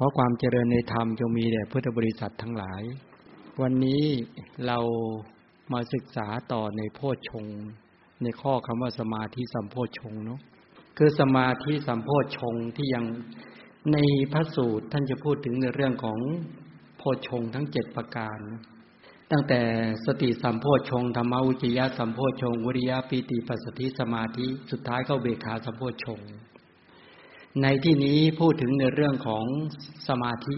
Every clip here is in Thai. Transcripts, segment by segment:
ขอความเจริญในธรรมจงมีแด่พุทธบริษัททั้งหลาย วันนี้เรามาศึกษาต่อในโพชฌงในข้อคำว่าสมาธิสัมโพชฌงเนาะคือสมาธิสัมโพชฌงที่ยังในพระสูตรท่านจะพูดถึงในเรื่องของโพชฌงทั้งเจ็ดประการ ตั้งแต่สติสัมโพชฌงธรรมวิจยะสัมโพชฌงวิริยะปีติปัสสติสมาธิสุดท้ายเข้าเบขาสัมโพชฌง ในที่นี้พูดถึงในเรื่องของสมาธิ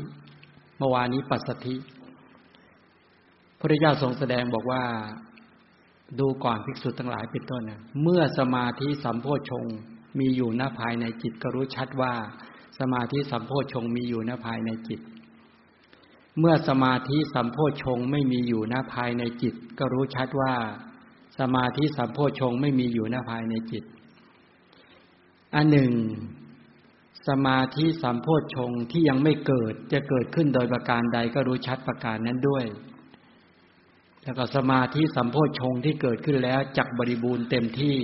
เมื่อวานนี้ปัสสธิพระเจ้าทรงแสดงบอกว่าดูก่อนภิกษุทั้งหลายเป็นต้นนะเมื่อสมาธิสัมโพชงมีอยู่หน้าภายในจิตก็รู้ชัดว่า สมาธิสัมโพชงมีอยู่หน้าภายในจิต เมื่อสมาธิสัมโพชงไม่มีอยู่หน้าภายในจิต ก็รู้ชัดว่า สมาธิสัมโพชงไม่มีอยู่หน้าภายในจิต อันหนึ่ง สมาธิสัมโพชงที่ยังไม่เกิดจะเกิดขึ้นโดยประการใดก็รู้ชัดประการนั้นด้วย แล้วก็สมาธิสัมโพชงที่เกิดขึ้นแล้วจักบริบูรณ์เต็มที่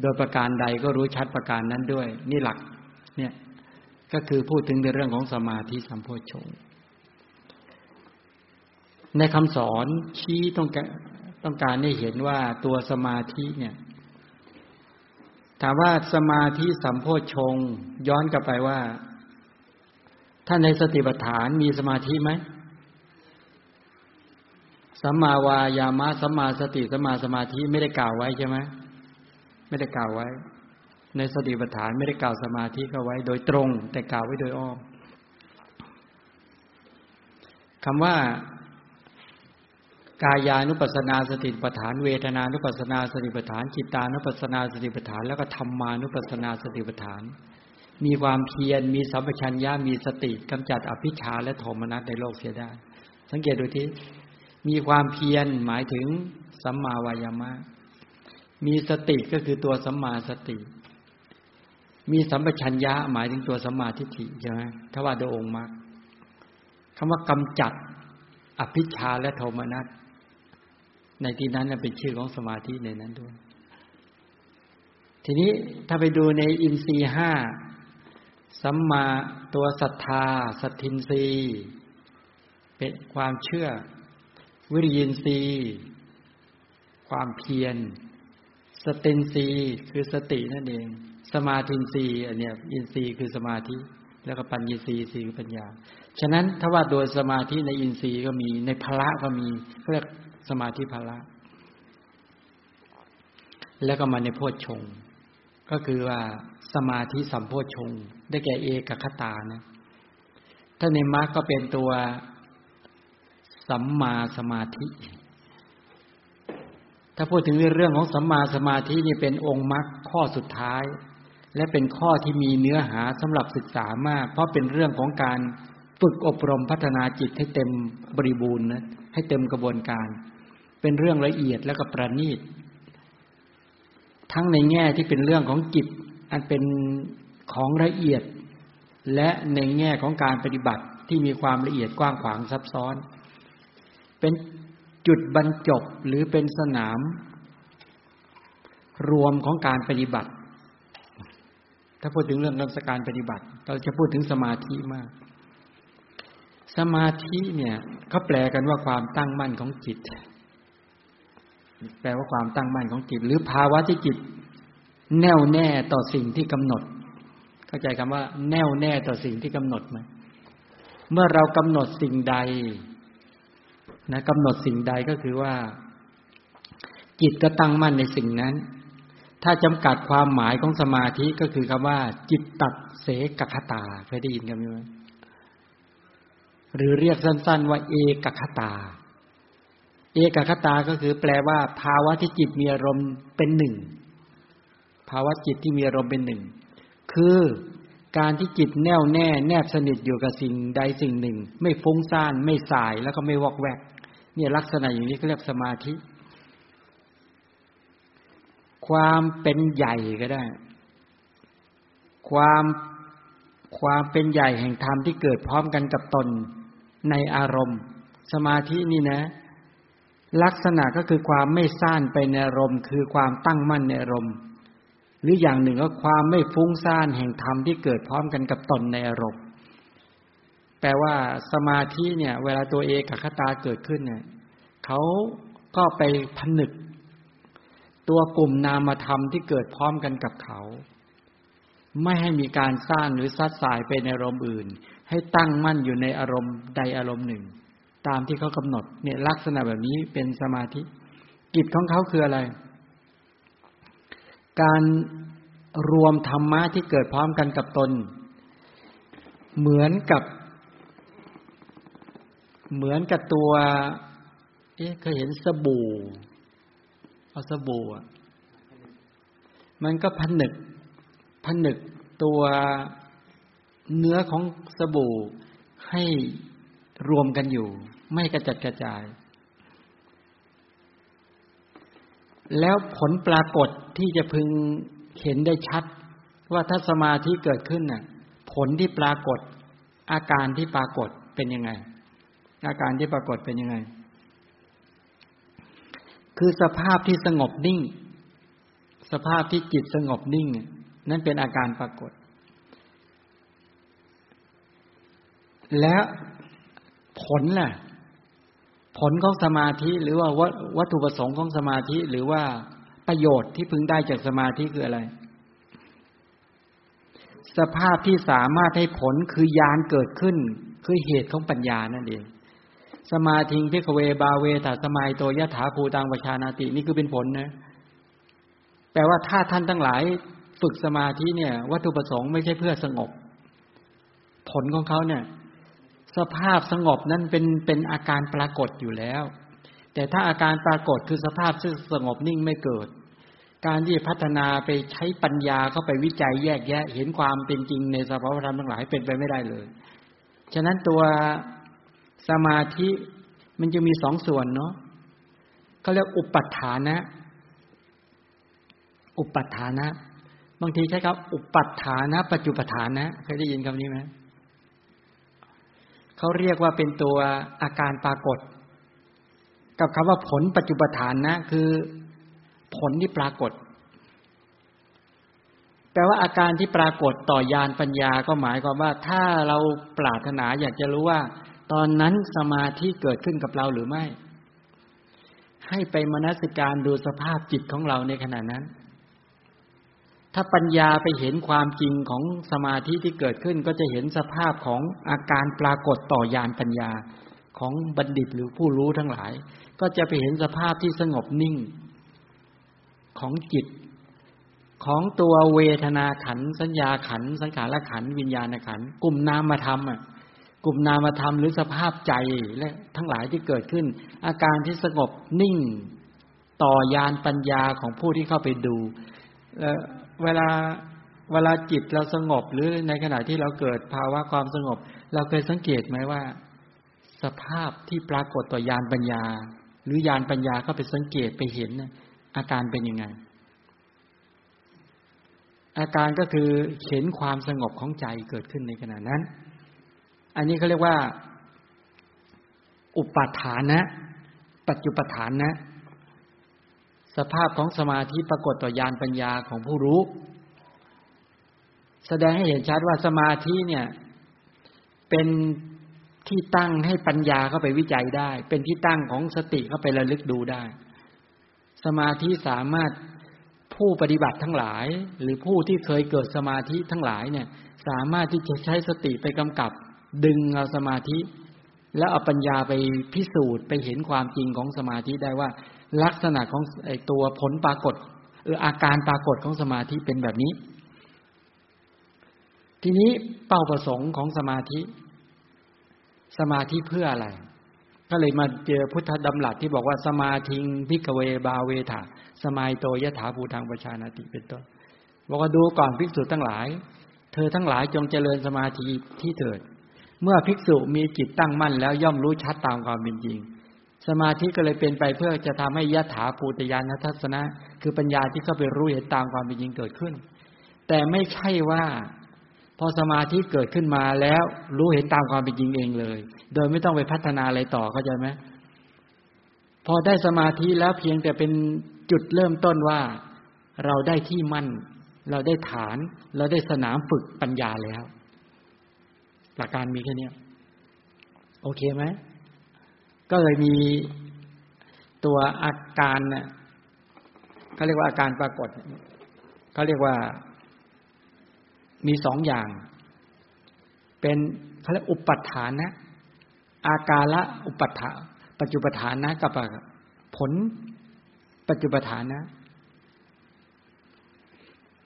โดยประการใดก็รู้ชัดประการนั้นด้วย นี่หลัก เนี่ยก็คือพูดถึงในเรื่องของสมาธิสัมโพชงในคำสอนชี้ต้องการต้องการให้เห็นว่าตัวสมาธิเนี่ย ถามว่าสมาธิสัมโพชงย้อนกลับไปว่า ท่านในสติปัฏฐานมีสมาธิไหมสัมมาวายามะสัมมาสติสัมมาสมาธิไม่ได้กล่าวไว้ใช่ไหมไม่ได้กล่าวไว้ ในสติปัฏฐานไม่ได้กล่าวสมาธิก็ไว้ โดยตรง แต่กล่าวไว้โดยอ้อมคำว่า กายานุปัสนาสติปัฏฐานเวทนานุปัสนาสติปัฏฐานจิตานุปัสนาสติปัฏฐาน แล้วก็ธรรมานุปัสนาสติปัฏฐาน มีความเพียรมีสัมปชัญญะมีสติกำจัดอภิชาและโทมนัสในโลกเสียได้ สังเกตดูที่มีความเพียรหมายถึงสัมมาวายามะ มีสติก็คือตัวสัมมาสติ มีสัมปชัญญะหมายถึงตัวสัมมาทิฏฐิใช่ไหมถ้าว่าโดยองค์มรรคคำว่ากำจัดอภิชาและโทมนัส ในที่นั้นเป็นชื่อของสมาธิในนั้นด้วย ทีนี้ถ้าไปดูในอินทรีห้าสัมมาตัวศรัทธา สัตทินรีเป็นความเชื่อ วิริยินรีความเพียร สตินรีคือสตินั่นเอง สมาธินรีอันเนี้ยอินทรีคือสมาธิ แล้วก็ปัญญสีสีคือปัญญา ฉะนั้นถ้าว่าโดยสมาธิในอินทรีย์ก็มีในพละก็มีเรียก มาธิภาระแล้วก็มาในโพชฌงก็คือว่าสมาธิสัมโพชฌงได้แก่เอกคตานะถ้าในมรรคก็เป็นตัวสัมมาสมาธิ ถ้าพูดถึงเรื่องของสัมมาสมาธินี่เป็นองค์มรรคข้อสุดท้าย และเป็นข้อที่มีเนื้อหาสำหรับศึกษามาก เพราะเป็นเรื่องของการฝึกอบรมพัฒนาจิตให้เต็มบริบูรณ์นะให้เต็มกระบวนการ เป็นเรื่องละเอียดแล้วก็ประณีต ทั้งในแง่ที่เป็นเรื่องของจิต อันเป็นของละเอียด และในแง่ของการปฏิบัติที่มีความละเอียดกว้างขวางซับซ้อน เป็นจุดบรรจบหรือเป็นสนาม รวมของการปฏิบัติ ถ้าพูดถึงเรื่องการปฏิบัติ เราจะพูดถึงสมาธิมาก สมาธิเนี่ยเขาแปลกันว่าความตั้งมั่นของจิต แปลว่าความตั้งมั่นของจิต หรือภาวะที่จิต แน่วแน่ต่อสิ่งที่กำหนด เข้าใจคำว่า แน่วแน่ต่อสิ่งที่กำหนดไหมเมื่อเรากำหนดสิ่งใด นะกำหนดสิ่งใดก็คือว่า จิตก็ตั้งมั่นในสิ่งนั้น ถ้าจำกัดความหมายของสมาธิก็คือคำว่า จิตตัดเสกคตาเคยได้ยินกันไหมหรือเรียกสั้น ๆ ว่า เอกคตา เอกคตาก็คือแปลว่า ภาวะที่จิตมีอารมณ์เป็นหนึ่ง ภาวะจิตที่มีอารมณ์เป็นหนึ่ง คือการที่จิตแน่วแน่แนบสนิทอยู่กับสิ่งใดสิ่งหนึ่ง ไม่ฟุ้งซ่านไม่สายแล้วก็ไม่วอกแวก เนี่ยลักษณะอย่างนี้เขาเรียกสมาธิ ความเป็นใหญ่ก็ได้ ความความเป็นใหญ่แห่งธรรมที่เกิดพร้อมกันกับตนในอารมณ์ สมาธินี่นะ ลักษณะก็คือความไม่ซ่านไปในอารมณ์ คือความตั้งมั่นในอารมณ์ หรืออย่างหนึ่งก็ความไม่ฟุ้งซ่านแห่งธรรมที่เกิดพร้อมกันกับตนในอารมณ์ แปลว่าสมาธิเนี่ย เวลาตัวเอกคตาเกิดขึ้นเนี่ยเขาก็ไปผนึก ตัวกลุ่มนามธรรมที่เกิดพร้อมกันกับเขา ไม่ให้มีการสร้างหรือซัดสายไปในอารมณ์อื่น ให้ตั้งมั่นอยู่ในอารมณ์ใดอารมณ์หนึ่ง ตามที่เขากำหนด เนี่ยลักษณะแบบนี้เป็นสมาธิ กิจของเขาคืออะไร การรวมธรรมะที่เกิดพร้อมกันกับตน เหมือนกับ เหมือนกับตัว เอ๊ะเคยเห็นสบู่เอาสบู่อะมันก็ผนึกผนึกตัวเนื้อของสบู่ให้รวมกันอยู่ ไม่กระจัดกระจาย แล้วผลปรากฏที่จะพึงเห็นได้ชัด ว่าถ้าสมาธิเกิดขึ้นน่ะ ผลที่ปรากฏ อาการที่ปรากฏเป็นยังไง อาการที่ปรากฏเป็นยังไง คือสภาพที่สงบนิ่ง สภาพที่จิตสงบนิ่ง นั่นเป็นอาการปรากฏ แล้วผลล่ะ ผลของสมาธิหรือว่าวัตถุประสงค์ของสมาธิหรือว่าประโยชน์ที่พึงได้จากสมาธิคืออะไร สภาพที่สามารถให้ผลคือยานเกิดขึ้น คือเหตุของปัญญานั่นเองสมาธิพิกเวบาเวตาสมัยโตยะถาภูตังวชานาตินี่คือเป็นผลนะ แปลว่าถ้าท่านทั้งหลายฝึกสมาธิเนี่ย วัตถุประสงค์ไม่ใช่เพื่อสงบ ผลของเขาเนี่ย สภาพสงบนั้นเป็นเป็นอาการปรากฏอยู่แล้ว แต่ถ้าอาการปรากฏคือสภาพซึ่งสงบนิ่งไม่เกิด การที่พัฒนาไปใช้ปัญญาเข้าไปวิจัยแยกแยะ เห็นความเป็นจริงในสภาวธรรมทั้งหลายเป็นไปไม่ได้เลย ฉะนั้นตัวสมาธิมันจะมีสองส่วนเนาะเขาเรียกอุปัฏฐานะ อุปัฏฐานะ บางทีใช้คำอุปัฏฐานะ ปัจจุปฐานะ เคยได้ยินคำนี้ไหม เขาเรียกว่าเป็นตัวอาการปรากฏ กับคำว่าผลปัจจุบันนะ คือผลที่ปรากฏ แปลว่าอาการที่ปรากฏต่อยานปัญญาก็หมายความว่า ถ้าเราปรารถนาอยากจะรู้ว่า ตอนนั้นสมาธิเกิดขึ้นกับเราหรือไม่ ให้ไปมนสิการดูสภาพจิตของเราในขณะนั้น ถ้าปัญญาไปเห็นความจริงของสมาธิที่เกิดขึ้นก็จะเห็นสภาพของอาการปรากฏต่อยานปัญญาของบัณฑิตหรือผู้รู้ทั้งหลาย ก็จะไปเห็นสภาพที่สงบนิ่ง ของจิต ของตัวเวทนาขัน สัญญาขัน สังขารขัน วิญญาณขัน กลุ่มนามธรรมอะกลุ่มนามธรรมหรือสภาพใจและทั้งหลายที่เกิดขึ้น อาการที่สงบนิ่ง ต่อยานปัญญาของผู้ที่เข้าไปดู เวลาเวลาจิตเราสงบหรือในขณะที่เราเกิดภาวะความสงบ เราเคยสังเกตไหมว่า สภาพที่ปรากฏต่อยานปัญญา หรือยานปัญญาก็ไปสังเกตไปเห็นอาการเป็นยังไง อาการก็คือเห็นความสงบของใจเกิดขึ้นในขณะนั้น อันนี้เขาเรียกว่า อุปัฏฐานะ ปัจจุปฐานนะ สภาพของสมาธิปรากฏต่อยานปัญญาของผู้รู้ แสดงให้เห็นชัดว่าสมาธิเนี่ย เป็นที่ตั้งให้ปัญญาเข้าไปวิจัยได้ เป็นที่ตั้งของสติเข้าไประลึกดูได้ สมาธิสามารถผู้ปฏิบัติทั้งหลาย หรือผู้ที่เคยเกิดสมาธิทั้งหลายเนี่ย สามารถที่จะใช้สติไปกำกับ ดึงเอาสมาธิ แล้วเอาปัญญาไปพิสูจน์ไปเห็นความจริงของสมาธิได้ว่า ลักษณะของไอตัวผลปรากฏเอออาการปรากฏของสมาธิเป็นแบบนี้ ทีนี้เป้าประสงค์ของสมาธิ สมาธิเพื่ออะไร ก็เลยมาเจอพุทธดำรัสที่บอกว่าสมาธิงพิกเวบาเวถาสมัยโตยถาภูทางประชานาติเป็นต้นบอกว่าดูก่อนภิกษุทั้งหลาย เธอทั้งหลายจงเจริญสมาธิที่เถิด เมื่อภิกษุมีจิตตั้งมั่นแล้วย่อมรู้ชัดตามความเป็นจริง สมาธิก็เลยเป็นไปเพื่อจะทำให้ยะถาภูตยานทัศนะ คือปัญญาที่เข้าไปรู้เห็นตามความเป็นจริงเกิดขึ้น แต่ไม่ใช่ว่า พอสมาธิเกิดขึ้นมาแล้วรู้เห็นตามความเป็นจริงเองเลย โดยไม่ต้องไปพัฒนาอะไรต่อเข้าใจไหมพอได้สมาธิแล้วเพียงแต่เป็นจุดเริ่มต้นว่า เราได้ที่มั่น เราได้ฐาน เราได้สนามฝึกปัญญาแล้ว หลักการมีแค่นี้โอเคไหม ก็เลยมีตัวอาการเนะ่ยเขาเรียกว่าอาการปรากฏเขาเรียกว่ามีสองอย่าง เป็นเขาเรียกอุปัฏฐานะ อาการละอุปัฏฐาปัจจุปฐานนะกับผลปัจจุปฐานนะ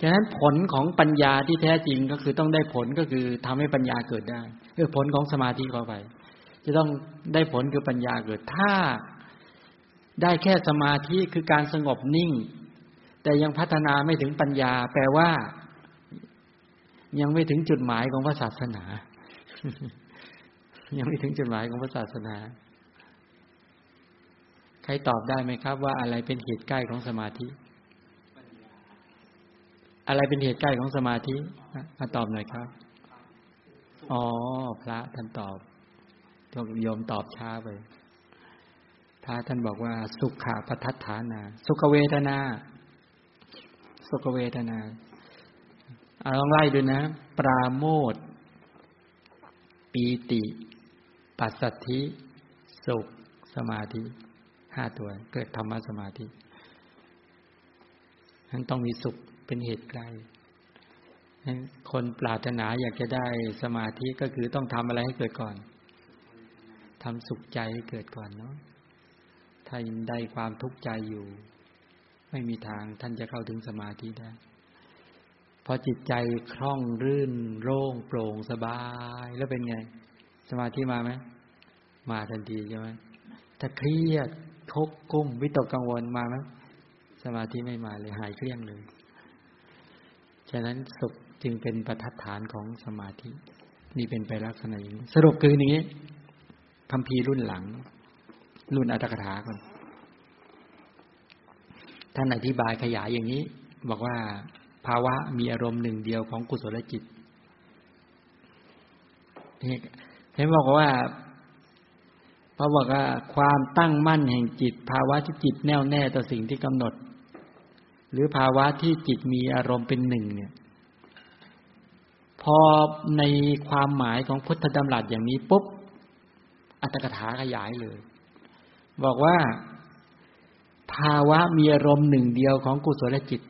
ฉะนั้นผลของปัญญาที่แท้จริงก็คือต้องได้ผลก็คือทำให้ปัญญาเกิดได้เออผลของสมาธิเข้าไป จะต้องได้ผลคือปัญญาเกิด ถ้าได้แค่สมาธิคือการสงบนิ่ง แต่ยังพัฒนาไม่ถึงปัญญา แปลว่า ยังไม่ถึงจุดหมายของพระศาสนา ยังไม่ถึงจุดหมายของพระศาสนา ใครตอบได้ไหมครับ ว่าอะไรเป็นเหตุใกล้ของสมาธิ อะไรเป็นเหตุใกล้ของสมาธิมาตอบหน่อยครับ อ๋อ พระท่านตอบ โยมตอบช้าไปพระท่านบอกว่า สุขาปทัฏฐานา สุขเวทนา สุขเวทนาเอาลองไล่ดูนะ ปราโมทปีติ ปัสสัทธิ สุข สมาธิห้าตัว เกิดธรรมสมาธินั้นต้องมีสุขเป็นเหตุไกลคนปรารถนาอยากจะได้สมาธิก็คือต้องทำอะไรให้เกิดก่อน ทำสุขใจให้เกิดก่อนเนาะถ้ายังได้ความทุกข์ใจอยู่ ไม่มีทางท่านจะเข้าถึงสมาธิได้พอจิตใจคล่องรื่น โล่งโปร่งสบาย แล้วเป็นไง สมาธิมาไหมมาทันทีใช่ไหมถ้าเครียดทุกข์กุ้มวิตกกังวลมาไหมสมาธิไม่มาเลยหายเครียงเลยฉะนั้นสุขจึงเป็นประทัดฐานของสมาธิ นี่เป็นไปลักษณะอย่างนี้สรุปคืออย่างนี้ คำพีรุ่นหลัง รุ่นอัตถกถาก่อนท่านอธิบายขยายอย่างนี้ บอกว่าภาวะมีอารมณ์หนึ่งเดียวของกุศลจิตเห็นบอกว่าพระบอกว่าความตั้งมั่นแห่งจิต ภาวะที่จิตแน่วแน่ต่อสิ่งที่กำหนด หรือภาวะที่จิตมีอารมณ์เป็นหนึ่งเนี่ย พอในความหมายของพุทธดำรัสอย่างนี้ปุ๊บ อัตถกถาขยายเลย บอกว่า ภาวะมีอารมณ์หนึ่งเดียวของกุศลจิต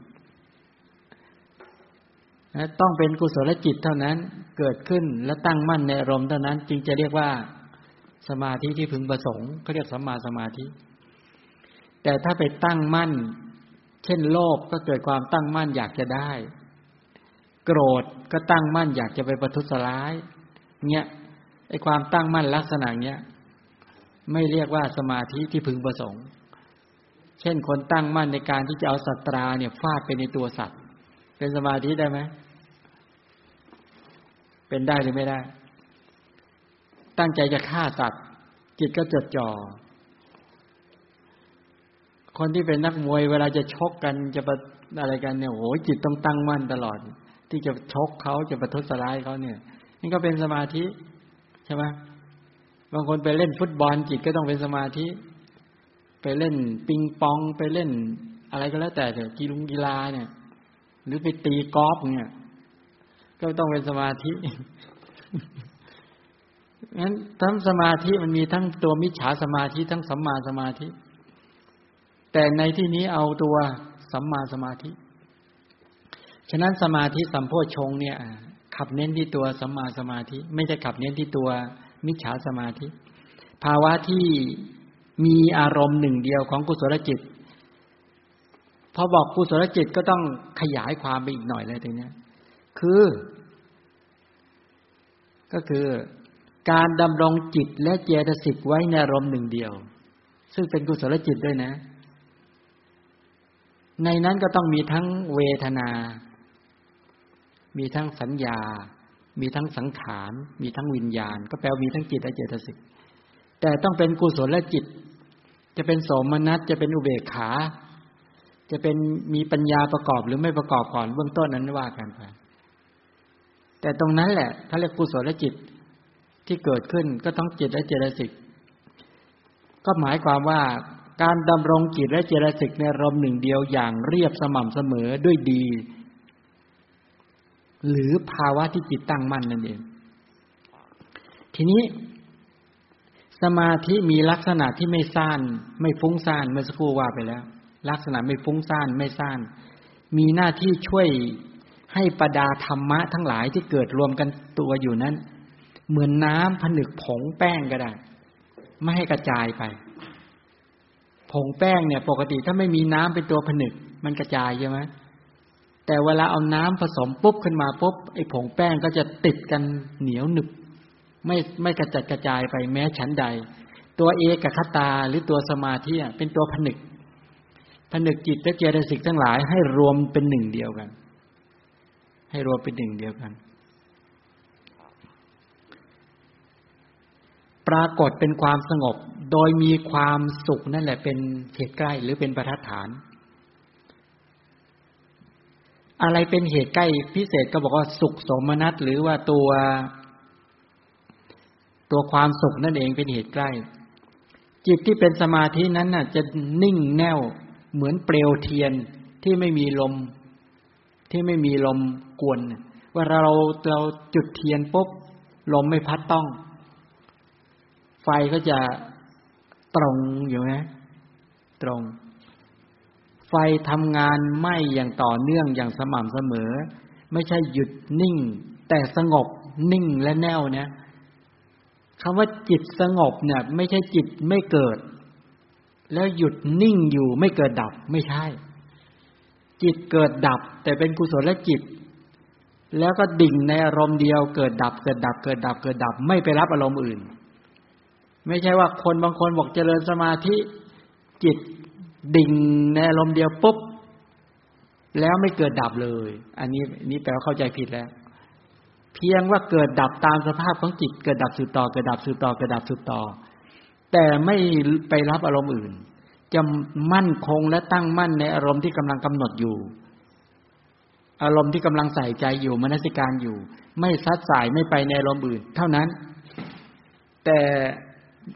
ต้องเป็นกุศลจิตเท่านั้นเกิดขึ้นและตั้งมั่นในอารมณ์เท่านั้น จึงจะเรียกว่าสมาธิที่พึงประสงค์เขาเรียกสัมมาสมาธิ แต่ถ้าไปตั้งมั่น เช่นโลภก็เกิดความตั้งมั่นอยากจะได้ โกรธก็ตั้งมั่นอยากจะไปประทุษร้ายเงี้ย ไอ้ความตั้งมั่นลักษณะเนี้ยไม่เรียกว่าสมาธิที่พึงประสงค์ เช่นคนตั้งมั่นในการที่จะเอาสัตราเนี่ยฟาดไปในตัวสัตว์ เป็นสมาธิได้ไหม เป็นได้หรือไม่ได้ ตั้งใจจะฆ่าสัตว์ จิตก็จดจ่อ คนที่เป็นนักมวยเวลาจะชกกันจะปอะไรกันเนี่ยโอ้ยจิตต้องตั้งมั่นตลอด ที่จะชกเขาจะประทุษร้ายเขาเนี่ยนี่ก็เป็นสมาธิ ใช่ไหมบางคนไปเล่นฟุตบอลจิตก็ต้องเป็นสมาธิ ไปเล่นปิงปองไปเล่น อะไรก็แล้ว แต่เถอะกีฬากีฬาเนี่ย หรือไปตีกอล์ฟเนี่ยก็ต้องเป็นสมาธิงั้นทั้งสมาธิมันมีทั้งตัวมิจฉาสมาธิทั้งสัมมาสมาธิ แต่ในที่นี้เอาตัวสัมมาสมาธิ ฉะนั้นสมาธิสัมโพชงเนี่ย ขับเน้นที่ตัวสัมมาสมาธิ ไม่ใช่ขับเน้นที่ตัวมิจฉาสมาธิ ภาวะที่มีอารมณ์หนึ่งเดียวของกุศลจิตพอบอกกุศลจิตก็ต้องขยายความไปอีกหน่อยเลยตรงนี้คือ ก็คือการดำรงจิตและเจตสิกไว้ในอารมณ์หนึ่งเดียว ซึ่งเป็นกุศลจิตด้วยนะ ในนั้นก็ต้องมีทั้งเวทนา มีทั้งสัญญา มีทั้งสังขาร มีทั้งวิญญาณ ก็แปลว่ามีทั้งจิตและเจตสิก แต่ต้องเป็นกุศลและจิต จะเป็นโสมนัส จะเป็นอุเบกขา จะเป็นมีปัญญาประกอบหรือไม่ประกอบก่อนเบื้องต้นนั้นว่ากันไป แต่ตรงนั้นแหละถ้าเรียกกุศลและจิตที่เกิดขึ้นก็ต้องจิตและเจตสิก ก็หมายความว่าการดำรงจิตและเจริญสิกในรมหนึ่งเดียวอย่างเรียบสม่ำเสมอด้วยดี หรือภาวะที่จิตตั้งมั่นนั่นเอง ทีนี้สมาธิมีลักษณะที่ไม่ซ่าน ไม่ฟุ้งซ่านเมื่อสักครู่ว่าไปแล้ว ลักษณะไม่ฟุ้งซ่านไม่ซ่าน มีหน้าที่ช่วยให้ประดาธรรมะทั้งหลายที่เกิดรวมกันตัวอยู่นั้น เหมือนน้ำผนึกผงแป้งก็ได้ ไม่ให้กระจายไป ผงแป้งเนี่ย ปกติถ้าไม่มีน้ำเป็นตัวผนึก มันกระจายใช่ไหม แต่เวลาเอาน้ำผสมปุ๊บขึ้นมาปุ๊บไอ้ผงแป้งก็จะติดกันเหนียวหนึบ ไม่ไม่กระจัดกระจายไปแม้ชั้นใด ตัวเอกคตาหรือตัวสมาธิเป็นตัวผนึก ผนึกจิตและเจตสิกทั้งหลายให้รวมเป็นหนึ่งเดียวกัน ให้รวมเป็นหนึ่งเดียวกัน ปรากฏเป็นความสงบโดยมีความสุขนั่นแหละเป็นเหตุใกล้หรือเป็นประทัดฐาน อะไรเป็นเหตุใกล้พิเศษก็บอกว่าสุขสมนัตหรือว่าตัว ตัวความสุขนั่นเองเป็นเหตุใกล้ จิตที่เป็นสมาธินั้นน่ะ จะนิ่งแน่วเหมือนเปลวเทียนที่ไม่มีลม ที่ไม่มีลมกวนว่าเราเราจุดเทียนปุ๊บลมไม่พัดต้อง ไฟก็จะตรงอยู่ไหมตรง ไฟทำงานไหมอย่างต่อเนื่องอย่างสม่ำเสมอ ไม่ใช่หยุดนิ่ง แต่สงบนิ่งและแน่วเนี่ยคำว่าจิตสงบเนี่ย ไม่ใช่จิตไม่เกิด แล้วหยุดนิ่งอยู่ไม่เกิดดับไม่ใช่ จิตเกิดดับ แต่เป็นกุศลและจิต แล้วก็ดิ่งในอารมณ์เดียวเกิดดับเกิดดับ เกิดดับเกิดดับ ไม่ไปรับอารมณ์อื่น ไม่ใช่ว่าคนบางคนบอกเจริญสมาธิจิต ดิ่งในอารมณ์เดียวปุ๊บ แล้วไม่เกิดดับเลย อันนี้นี่แปลว่าเข้าใจผิดแล้ว เพียงว่าเกิดดับตามสภาพของจิต เกิดดับสืบต่อเกิดดับสืบต่อเกิดดับสืบต่อ แต่ไม่ไปรับอารมณ์อื่น จะมั่นคงและตั้งมั่นในอารมณ์ที่กำลังกำหนดอยู่ อารมณ์ที่กำลังใส่ใจอยู่มนสิการอยู่ ไม่ซัดสายไม่ไปในอารมณ์อื่น เท่านั้น แต่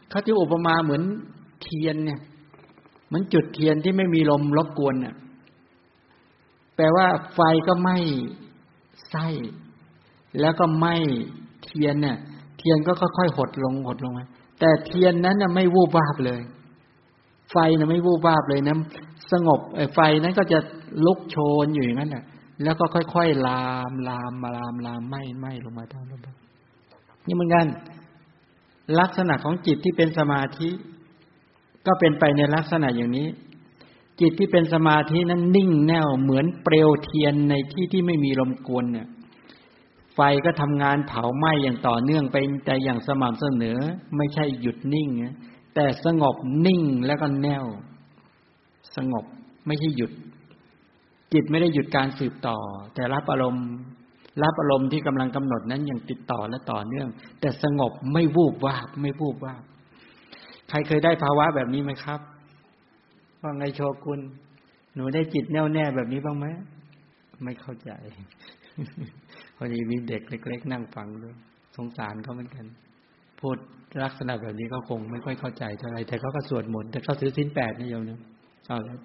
เขาที่อุปมาเหมือนเทียนเนี่ย มือนจุดเทียนที่ไม่มีลมรบกวนเนี่ยแปลว่าไฟก็ไม่ไส้ แล้วก็ไหม้เทียนเนี่ย เทียนก็ค่อยๆหดลงหดลงมาแต่เทียนนั้นน่ะไม่วูบวาบเลย ไฟน่ะไม่วูบวาบเลยนะสงบไฟนั้นก็จะลุกโชนอยู่อย่างนั้นแหละแล้วก็ค่อยๆลามลามมาลามลามไหม้ไหม้ลงมาทางลงนี่เหมือนกัน ลักษณะของจิตที่เป็นสมาธิ ก็เป็นไปในลักษณะอย่างนี้ จิตที่เป็นสมาธินั้นนิ่งแน่วเหมือนเปลวเทียนในที่ที่ไม่มีลมกวนเนี่ย ไฟก็ทำงานเผาไหม้อย่างต่อเนื่องไปแต่อย่างสม่ำเสมอไม่ใช่หยุดนิ่งแต่สงบนิ่งแล้วก็แน่ว สงบไม่ใช่หยุด จิตไม่ได้หยุดการสืบต่อ แต่รับอารมณ์รับอารมณ์ที่กำลังกำหนดนั้นอย่างติดต่อและต่อเนื่อง แต่สงบไม่วูบวาบไม่วูบวาบ ใครเคยได้ภาวะแบบนี้ไหมครับ ว่าไงโชกุลหนูได้จิตแน่วแน่แบบนี้บ้างไหมไม่เข้าใจพอดีมีเด็กเล็ก ๆ นั่งฟังด้วยสงสารเขาเหมือนกัน พูดลักษณะแบบนี้เขาคงไม่ค่อยเข้าใจเท่าไหร่แต่เขาก็สวดมนต์แต่เขาถือสินแปดนี่โยมเนี่ยเอาแล้ว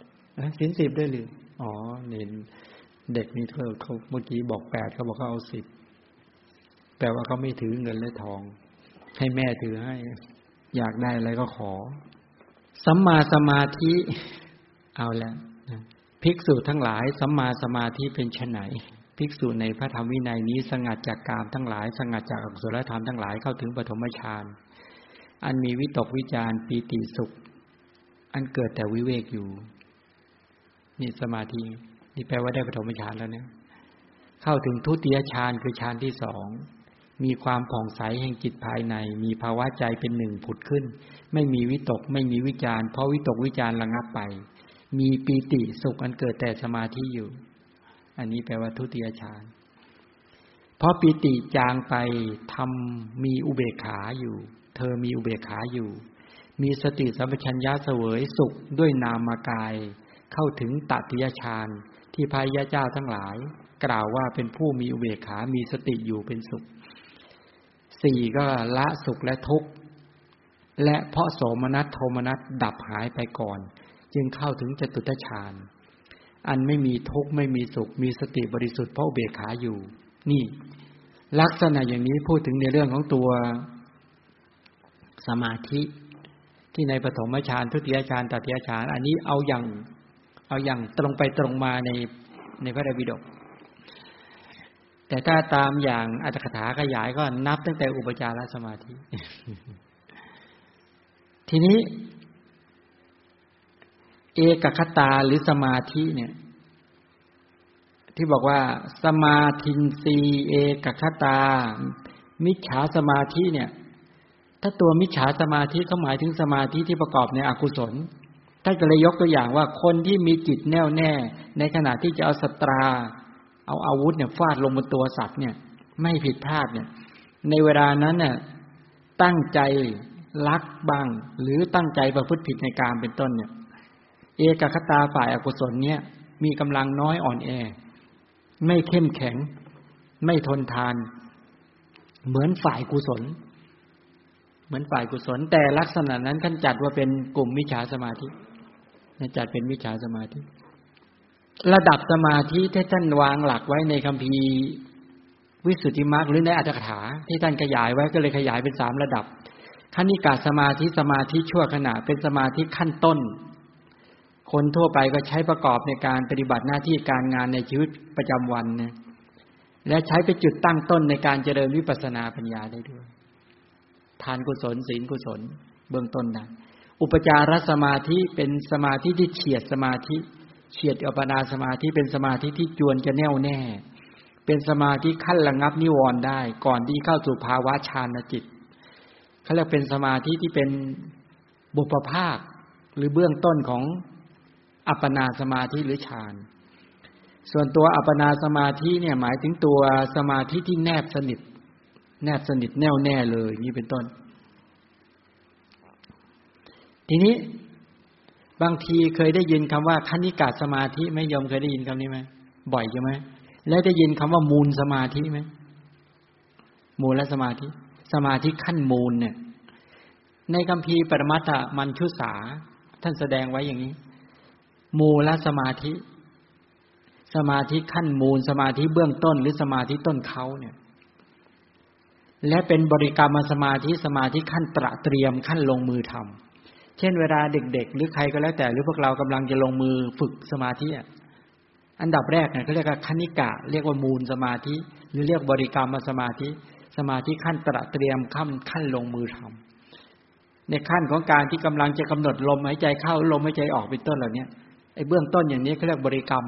สินสิบได้หรืออ๋อเน้นเด็กนี่เขาเขาเมื่อกี้บอกแปดเขาบอกเขาเอาสิบแปลว่าเขาไม่ถือเงินและทอง ให้แม่ถือให้ อยากได้อะไรก็ขอ สัมมาสมาธิเอาแล้วภิกษุทั้งหลายสัมมาสมาธิเป็นชนไหน ภิกษุในพระธรรมวินัยนี้สงัดจากกามทั้งหลาย สงัดจากอกุศลธรรมทั้งหลายเข้าถึงปฐมฌานอันมีวิตกวิจารปีติสุข อันเกิดแต่วิเวกอยู่ นี่สมาธินี่แปลว่าได้ปฐมฌานแล้วเนี่ยเข้าถึงทุติยฌานคือฌานที่สอง มีความผ่องใสแห่งจิตภายใน มีภาวะใจเป็นหนึ่งผุดขึ้น ไม่มีวิตกไม่มีวิจารเพราะวิตกวิจารระงับไป มีปีติสุขอันเกิดแต่สมาธิอยู่ อันนี้แปลว่าทุติยฌานเพราะปิติจางไปทำมีอุเบกขาอยู่ เธอมีอุเบกขาอยู่ มีสติสัมปชัญญะเสวยสุขด้วยนามกาย เข้าถึงตัติยฌานที่พายาเจ้าทั้งหลาย กล่าวว่าเป็นผู้มีอุเบกขามีสติอยู่เป็นสุข สี่ก็ละสุขและทุกข์ และเพราะโสมนัสโทมนัสดับหายไปก่อน จึงเข้าถึงจตุตฌานอันไม่มีทุกข์ไม่มีสุข มีสติบริสุทธิ์เพราะเบขาอยู่ นี่ ลักษณะอย่างนี้พูดถึงในเรื่องของตัวสมาธิที่ในปฐมฌานทุติยฌานตติยฌานอันนี้เอาอย่าง เอาอย่างตรงไปตรงมาในในพระไตรปิฎก แต่ถ้าตามอย่างอัตถกถาขยายก็นับตั้งแต่อุปจารสมาธิ ทีนี้ เอกคตาหรือสมาธิเนี่ย ที่บอกว่า สมาธินรีเอกคตา มิจฉาสมาธิเนี่ย ถ้าตัวมิจฉาสมาธิเขาหมายถึงสมาธิที่ประกอบในอกุศลท่านก็เลยยกตัวอย่างว่าคนที่มีจิตแน่วแน่ ในขณะที่จะเอาสตรา เอาอาวุธเนี่ยฟาดลงบนตัวสัตว์เนี่ย ไม่ผิดพลาดเนี่ย ในเวลานั้นเนี่ยตั้งใจลักบ้าง หรือตั้งใจประพฤติผิดในการเป็นต้นเนี่ย เอกคตาฝ่ายอากุศลเนี่ย มีกำลังน้อยอ่อนแอ ไม่เข้มแข็ง ไม่ทนทาน เหมือนฝ่ายกุศล เหมือนฝ่ายกุศล แต่ลักษณะนั้นท่านจัดว่าเป็นกลุ่มมิจฉาสมาธิจัดเป็นวิชาสมาธิ ระดับสมาธิที่ท่านวางหลักไว้ในคัมภีร์วิสุทธิมรรคหรือในอัตถกถา ที่ท่านขยายไว้ก็เลยขยายเป็นสามระดับขั้นิกาสมาธิสมาธิชั่วขณะเป็นสมาธิขั้นต้น คนทั่วไปก็ใช้ประกอบในการปฏิบัติหน้าที่การงานในชีวิตประจำวันนะและใช้เป็นจุดตั้งต้นในการเจริญวิปัสสนาปัญญาได้ด้วย ทานกุศลศีลกุศล เบื้องต้นได้อุปจารสมาธิเป็นสมาธิที่เฉียดสมาธิ เฉียดอัปนาสมาธิเป็นสมาธิที่จวนจะแน่วแน่ เป็นสมาธิขั้นระงับนิวรณ์ได้ ก่อนที่เข้าสู่ภาวะฌานจิตเขาเรียกเป็นสมาธิที่เป็นบุพภาคหรือเบื้องต้นของอัปปนาสมาธิหรือฌาน ส่วนตัวอัปปนาสมาธิเนี่ยหมายถึงตัวสมาธิที่แนบสนิท แนบสนิทแน่วแน่เลยนี่เป็นต้น ทีนี้ บางทีเคยได้ยินคำว่าคณิกาสมาธิไม่ยอมเคยได้ยินคำนี้ไหมบ่อยใช่ไหมแล้วได้ยินคำว่ามูลสมาธิไหมมูลและสมาธิ สมาธิขั้นมูลเนี่ย ในคำพีปรมัตถมันชุสา ท่านแสดงไว้อย่างนี้ มูลและสมาธิ สมาธิขั้นมูล สมาธิเบื้องต้น หรือสมาธิต้นเขาเนี่ย และเป็นบริกรรมสมาธิสมาธิขั้นตระเตรียมขั้นลงมือทำ เช่นเวลาเด็ก ๆ หรือใครก็แล้วแต่ หรือพวกเรากำลังจะลงมือฝึกสมาธิอันดับแรกเนี่ยเขาเรียกว่าคณิกะ เรียกว่ามูลสมาธิ หรือเรียกบริกรรมสมาธิ สมาธิขั้นตระเตรียมขั้นขั้นลงมือทำในขั้นของการที่กำลังจะกำหนดลมหายใจเข้าลมหายใจออกเป็นต้นเหล่านี้ไอ้เบื้องต้นอย่างนี้เขาเรียกบริกรรม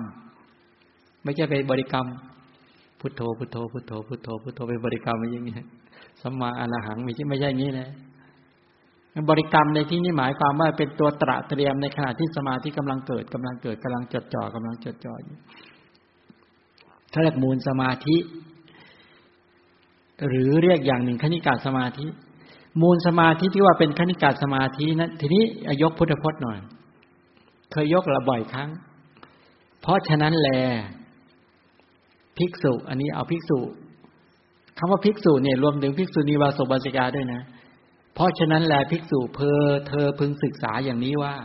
ไม่ใช่ไปบริกรรมพุทโธพุทโธพุทโธพุทโธพุทโธเป็นบริกรรมอย่างนี้สัมมาอรหังไม่ใช่ไม่ใช่อย่างนี้นะ บริกรรมในที่นี้หมายความว่าเป็นตัวตระเตรียมในขณะที่สมาธิกำลังเกิดกำลังเกิดกำลังจดจ่อกำลังจดจ่ออยู่เขาเรียกมูลสมาธิ หรือเรียกอย่างหนึ่งคณิกาสมาธิ มูลสมาธิที่ว่าเป็นคณิกาสมาธินั้นทีนี้ยกพุทธพจน์หน่อย เคยยกละบ่อยครั้ง เพราะฉะนั้นแลภิกษุ อันนี้เอาภิกษุคำว่าภิกษุเนี่ยรวมถึงภิกษุณีวาสุบาสิกาด้วยนะเพราะฉะนั้นแลภิกษุเพอเธอพึงศึกษาอย่างนี้ว่า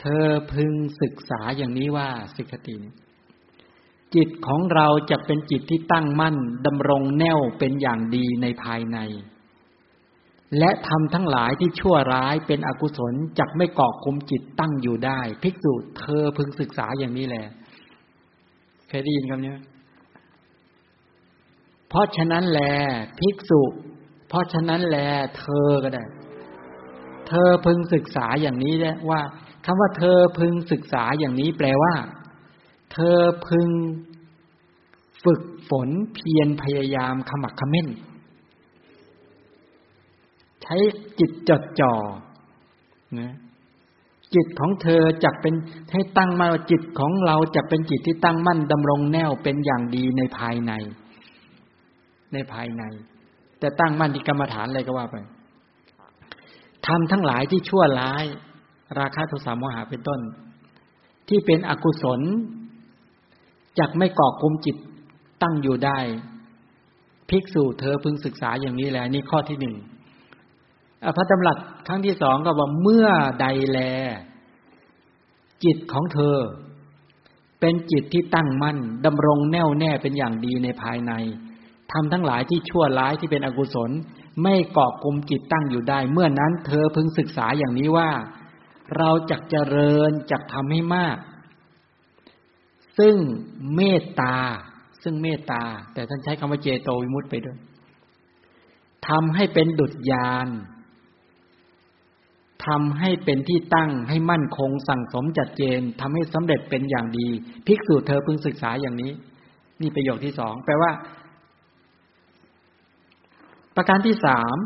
เธอพึงศึกษาอย่างนี้ว่าสิกติ จิตของเราจะเป็นจิตที่ตั้งมั่นดำรงแน่วเป็นอย่างดีในภายใน และทำทั้งหลายที่ชั่วร้ายเป็นอกุศลจักไม่เกาะคุมจิตตั้งอยู่ได้ ภิกษุเธอพึงศึกษาอย่างนี้แหละเคยได้ยินคำนี้เพราะฉะนั้นแลภิกษุ เพราะฉะนั้นแลเธอก็ได้ เธอพึงศึกษาอย่างนี้แหละว่าคำว่าเธอพึงศึกษาอย่างนี้แปลว่า เธอพึงฝึกฝนเพียรพยายามขมักขม้น ใช้จิตจดจ่อนะจิตของเธอจะเป็นให้ตั้งมาจิตของเราจะเป็นจิตที่ตั้งมั่นดำรงแนวเป็นอย่างดีในภายใน ในภายใน จะตั้งมั่นที่กรรมฐานอะไรก็ว่าไปทำทั้งหลายที่ชั่วร้าย ราคะโทสะโมหะเป็นต้น ที่เป็นอกุศลจักไม่ก่อกุมจิตตั้งอยู่ได้ ภิกษุเธอพึงศึกษาอย่างนี้แหละนี่ข้อที่หนึ่งพระตำรัสครั้งที่สองก็ว่าเมื่อใดแล จิตของเธอ เป็นจิตที่ตั้งมั่นดำรงแน่วแน่เป็นอย่างดีในภายใน ทำทั้งหลายที่ชั่วร้ายที่เป็นอกุศล ไม่เกาะกลุ่มจิตตั้งอยู่ได้ เมื่อนั้นเธอพึงศึกษาอย่างนี้ว่า เราจักเจริญจักทำให้มาก ซึ่งเมตตา ซึ่งเมตตา แต่ท่านใช้คำว่าเจโตวิมุตไปด้วยทำให้เป็นดุจยานทำให้เป็นที่ตั้งให้มั่นคงสั่งสมจัดเจนทำให้สำเร็จเป็นอย่างดี ภิกษุเธอพึงศึกษาอย่างนี้ นี่ประโยคที่สองแปลว่า ประการที่สาม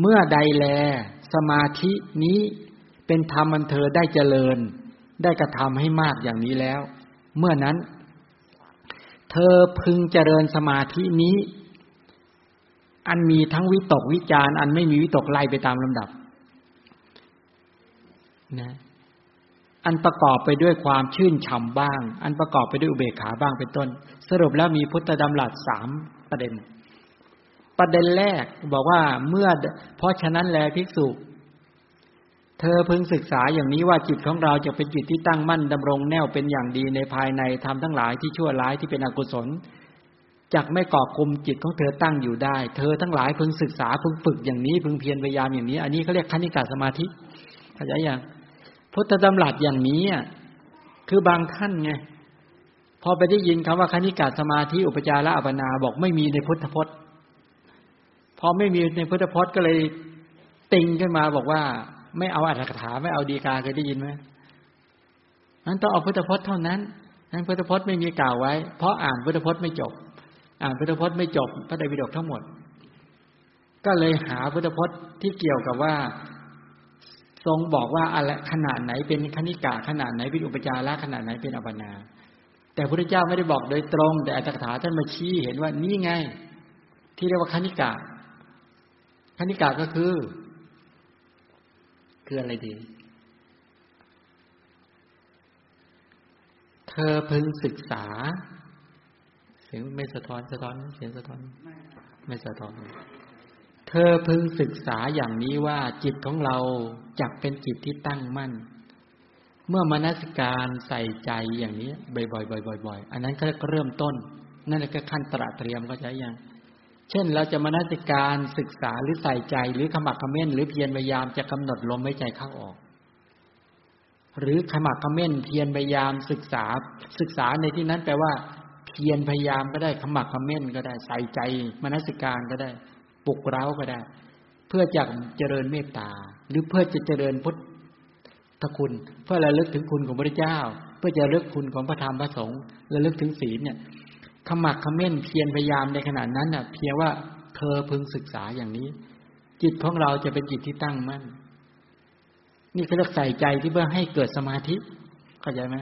เมื่อใดแล สมาธินี้เป็นธรรมมันเธอได้เจริญ ได้กระทำให้มากอย่างนี้แล้ว เมื่อนั้น เธอพึงเจริญสมาธินี้ อันมีทั้งวิตกวิจารอันไม่มีวิตกไล่ไปตามลำดับนะอันประกอบไปด้วยความชื่นฉ่าบ้าง อันประกอบไปด้วยอุเบกขาบ้างเป็นต้น สรุปแล้วมีพุทธดำรัสสามประเด็น ประเด็นแรกบอกว่าเมื่อเพราะฉะนั้นแลภิกษุ เธอพึงศึกษาอย่างนี้ว่าจิตของเราจะเป็นจิตที่ตั้งมั่นดำรงแนวเป็นอย่างดีในภายในทำทั้งหลายที่ชั่วร้ายที่เป็นอกุศลจักไม่ก่อกลุมจิตของเธอตั้งอยู่ได้ เธอทั้งหลายพึงศึกษาพึงฝึกอย่างนี้พึงเพียรพยายามอย่างนี้ อันนี้เขาเรียกคณิกาสมาธิเข้าใจยังพุทธดำรัสอย่างนี้คือบางท่านไงพอไปได้ยินคำว่าคณิกาสมาธิอุปจาระอัปนาบอกไม่มีในพุทธพจน์ พอไม่มีในพุทธพจน์ก็เลยติงขึ้นมาบอกว่า ไม่เอาอัตถกถาไม่เอาดีกาเคยได้ยินไหมนั้นต้องเอาพุทธพจน์เท่านั้นนั้นพุทธพจน์ไม่มีกล่าวไว้ เพราะอ่านพุทธพจน์ไม่จบ อ่านพุทธพจน์ไม่จบพระไตรปิฎกทั้งหมด ก็เลยหาพุทธพจน์ที่เกี่ยวกับว่า ทรงบอกว่าอะไรขนาดไหนเป็นคณิกาขนาดไหนเป็นอุปจาระขนาดไหนเป็นอัปนา แต่พระเจ้าไม่ได้บอกโดยตรง แต่อัตถกถาท่านมาชี้เห็นว่านี่ไง ที่เรียกว่าคณิกา คณิกาก็คือ คืออะไรดี เธอพึงศึกษา เสียงไม่สะท้อนสะท้อน เสียงสะท้อน ไม่สะท้อน เธอพึงศึกษาอย่างนี้ว่าจิตของเราจักเป็นจิตที่ตั้งมั่น เมื่อมนสิการใส่ใจอย่างนี้ บ่อยๆบ่อยๆอันนั้นก็เริ่มต้น นั่นก็ขั้นตระเตรียมก็ใช้ยัง เช่นเราจะมานาสิการศึกษาหรือใส่ใจหรือขมักขม้น หรือเพียรพยายามจะกำหนดลมหายใจเข้าออก หรือขมักขม้นเพียรพยายามศึกษาศึกษาในที่นั้นแปลว่า เพียรพยายามก็ได้ขมักขม้นก็ได้ใส่ใจมานาสิการก็ได้ปลุกเร้าก็ได้ เพื่อจะเจริญเมตตา หรือเพื่อจะเจริญพุทธคุณ เพื่อระลึกถึงคุณของพระเจ้า เพื่อจะระลึกคุณของพระธรรมพระสงฆ์ระลึกถึงศีลเนี่ย ขมักขม้นเพียรพยายามในขณะนั้นน่ะ เพียงว่าเธอพึงศึกษาอย่างนี้ จิตของเราจะเป็นจิตที่ตั้งมั่น นี่เขาเรียกใส่ใจที่เพื่อให้เกิดสมาธิ เข้าใจไหม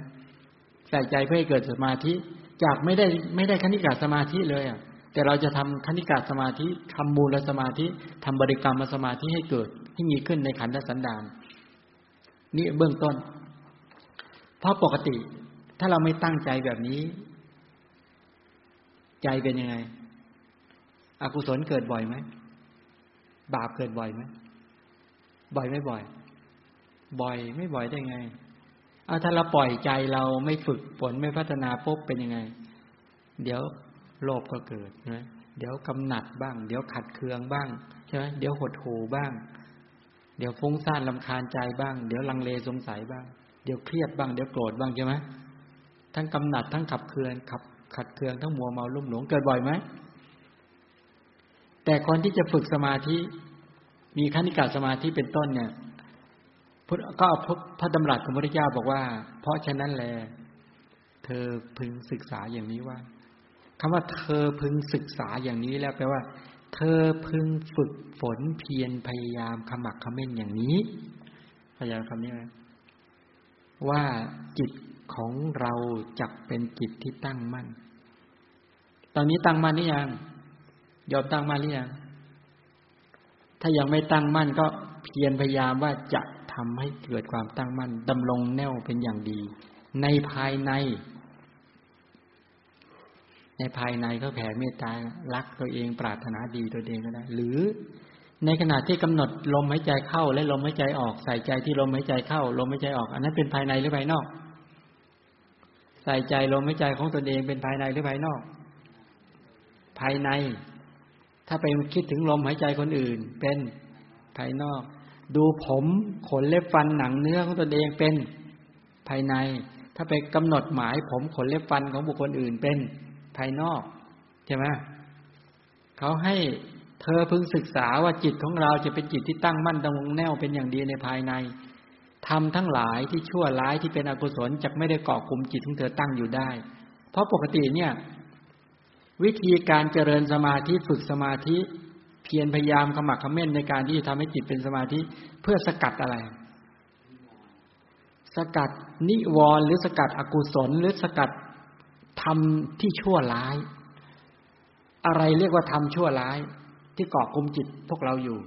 ใส่ใจเพื่อให้เกิดสมาธิ จากไม่ได้ไม่ได้คณิกาสมาธิเลยอะ แต่เราจะทำคณิกาสมาธิทำมูลสมาธิทำบริกรรมสมาธิให้เกิดให้มีขึ้นในขันธสันดานนี่เบื้องต้น เพราะปกติถ้าเราไม่ตั้งใจแบบนี้ ใจเป็นยังไง อกุศลเกิดบ่อยไหม บาปเกิดบ่อยไหม บ่อยไม่บ่อย บ่อยไม่บ่อยได้ไงเอาถ้าเราปล่อยใจเราไม่ฝึกฝนไม่พัฒนาปุ๊บเป็นยังไง เดี๋ยวโลภก็เกิดนะเดี๋ยวกำหนัดบ้าง เดี๋ยวขัดเคืองบ้างใช่ไหมเดี๋ยวหดหูบ้าง เดี๋ยวฟุ้งซ่านลำคาญใจบ้าง เดี๋ยวลังเลสงสัยบ้าง เดี๋ยวเครียดบ้าง เดี๋ยวโกรธบ้างใช่ไหมทั้งกำหนัดทั้งขับเคืองขับ ขัดเคืองทั้งมัวเมาลุ่มหลงเกิดบ่อยไหม แต่คนที่จะฝึกสมาธิ มีขั้นิกาสมาธิเป็นต้นเนี่ยก็พพระดำรัสของพระพุทธเจ้าบอกว่า เพราะฉะนั้นแล เธอพึงศึกษาอย่างนี้ว่าคำว่าเธอพึงศึกษาอย่างนี้แล้วแปลว่า เธอพึงฝึกฝนเพียรพยายามขมักขม้นอย่างนี้พยายามคำนี้ไหมว่าจิต ของเราจักเป็นจิตที่ตั้งมั่น ตอนนี้ตั้งมั่นหรือยังยอมตั้งมั่นหรือยัง ถ้ายังไม่ตั้งมั่นก็เพียรพยายามว่าจะทำให้เกิดความตั้งมั่นดำรงแน่วเป็นอย่างดี ในภายใน ในภายในก็แผ่เมตตารักตัวเองปรารถนาดีตัวเองก็ได้ หรือในขณะที่กำหนดลมหายใจเข้าและลมหายใจออกใส่ใจที่ลมหายใจเข้า ลมหายใจออก อันนั้นเป็นภายในหรือภายนอก ใส่ใจลมหายใจของตนเองเป็นภายในหรือภายนอก ภายใน ถ้าไปคิดถึงลมหายใจคนอื่น เป็นภายนอก ดูผมขนเล็บฟันหนังเนื้อของตนเองเป็นภายใน ถ้าไปกำหนดหมายผมขนเล็บฟันของบุคคลอื่นเป็นภายนอกใช่ไหมเขาให้เธอพึงศึกษาว่าจิตของเราจะเป็นจิตที่ตั้งมั่นดำรงแน่วเป็นอย่างดีในภายใน ทำทั้งหลายที่ชั่วร้ายที่เป็นอกุศลจะไม่ได้เกาะกลุ่มจิตของเธอตั้งอยู่ได้ เพราะปกติเนี่ย วิธีการเจริญสมาธิฝึกสมาธิ เพียรพยายามขมักขม้นในการที่จะทำให้จิตเป็นสมาธิเพื่อสกัดอะไร สกัดนิวรณ์หรือสกัดอกุศลหรือสกัดทำที่ชั่วร้าย อะไรเรียกว่าทำชั่วร้ายที่เกาะกลุ่มจิตพวกเราอยู่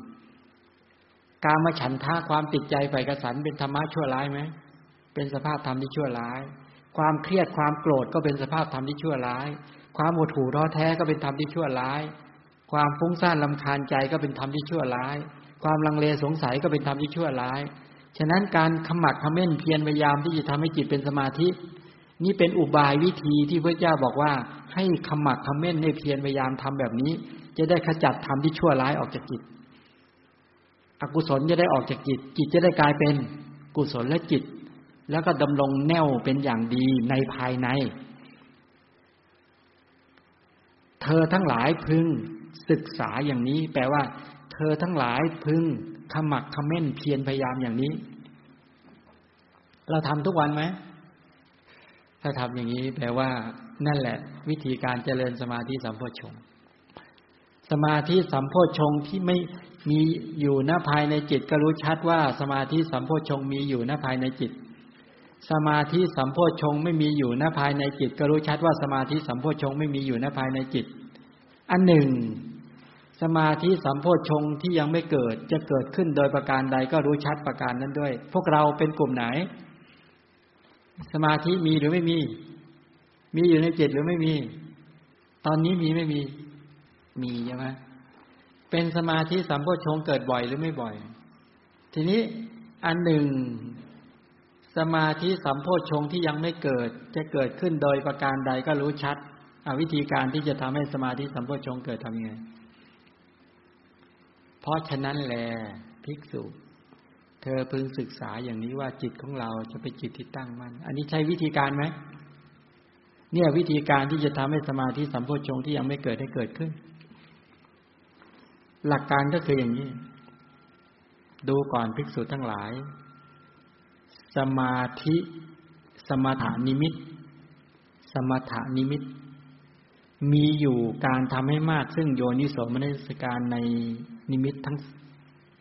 การมาฉันท่าความติดใจไปกระสันเป็นธรรมะชั่วร้ายไหมเป็นสภาพธรรมที่ชั่วร้าย ความเครียดความโกรธก็เป็นสภาพธรรมที่ชั่วร้าย ความหดหู่ท้อแท้ก็เป็นธรรมที่ชั่วร้าย ความฟุ้งซ่านลำคาญใจก็เป็นธรรมที่ชั่วร้าย ความลังเลสงสัยก็เป็นธรรมที่ชั่วร้าย ฉะนั้นการขมักขม้นเพียรพยายามที่จะทำให้จิตเป็นสมาธิ นี่เป็นอุบายวิธีที่พระเจ้าบอกว่า ให้ขมักขม้นในเพียรพยายามทำแบบนี้ จะได้ขจัดธรรมที่ชั่วร้ายออกจากจิต อกุศลจะได้ออกจากจิต จิตจะได้กลายเป็นกุศลและจิต แล้วก็ดำรงแน่วเป็นอย่างดีในภายใน เธอทั้งหลายพึงศึกษาอย่างนี้ แปลว่า เธอทั้งหลายพึงขมักขม้นเพียรพยายามอย่างนี้ เราทำทุกวันไหมถ้าทำอย่างนี้แปลว่า นั่นแหละ วิธีการเจริญสมาธิสัมโพชงสมาธิสัมโพชงที่ไม่ มีอยู่หน้าภายในจิตก็รู้ชัดว่าสมาธิสัมโพชงมีอยู่หน้าภายในจิต สมาธิสัมโพชงไม่มีอยู่หน้าภายในจิต ก็รู้ชัดว่าสมาธิสัมโพชงไม่มีอยู่หน้าภายในจิต อันหนึ่ง สมาธิสัมโพชงที่ยังไม่เกิดจะเกิดขึ้นโดยประการใดก็รู้ชัดประการนั้นด้วย พวกเราเป็นกลุ่มไหน สมาธิมีหรือไม่มี มีอยู่ในจิตหรือไม่มี ตอนนี้มีไม่มี มีใช่ไหม เป็นสมาธิสัมโพชงเกิดบ่อยหรือไม่บ่อย ทีนี้อันหนึ่ง สมาธิสัมโพชงที่ยังไม่เกิด จะเกิดขึ้นโดยประการใดก็รู้ชัดวิธีการที่จะทำให้สมาธิสัมโพชงเกิดทำยังไง เพราะฉะนั้นแหละภิกษุ เธอพึงศึกษาอย่างนี้ว่าจิตของเราจะเป็นจิตที่ตั้งมัน่นอันนี้ใช้วิธีการไหมเนี่ยวิธีการที่จะทำให้สมาธิสัมโพชงที่ยังไม่เกิดให้เกิดขึ้น หลักการก็คืออย่างนี้ ดูก่อนภิกษุทั้งหลาย สมาธิ สมถานิมิต สมถานิมิต มีอยู่การทำให้มากซึ่งโยนิโสมนสิการในนิมิตทั้ง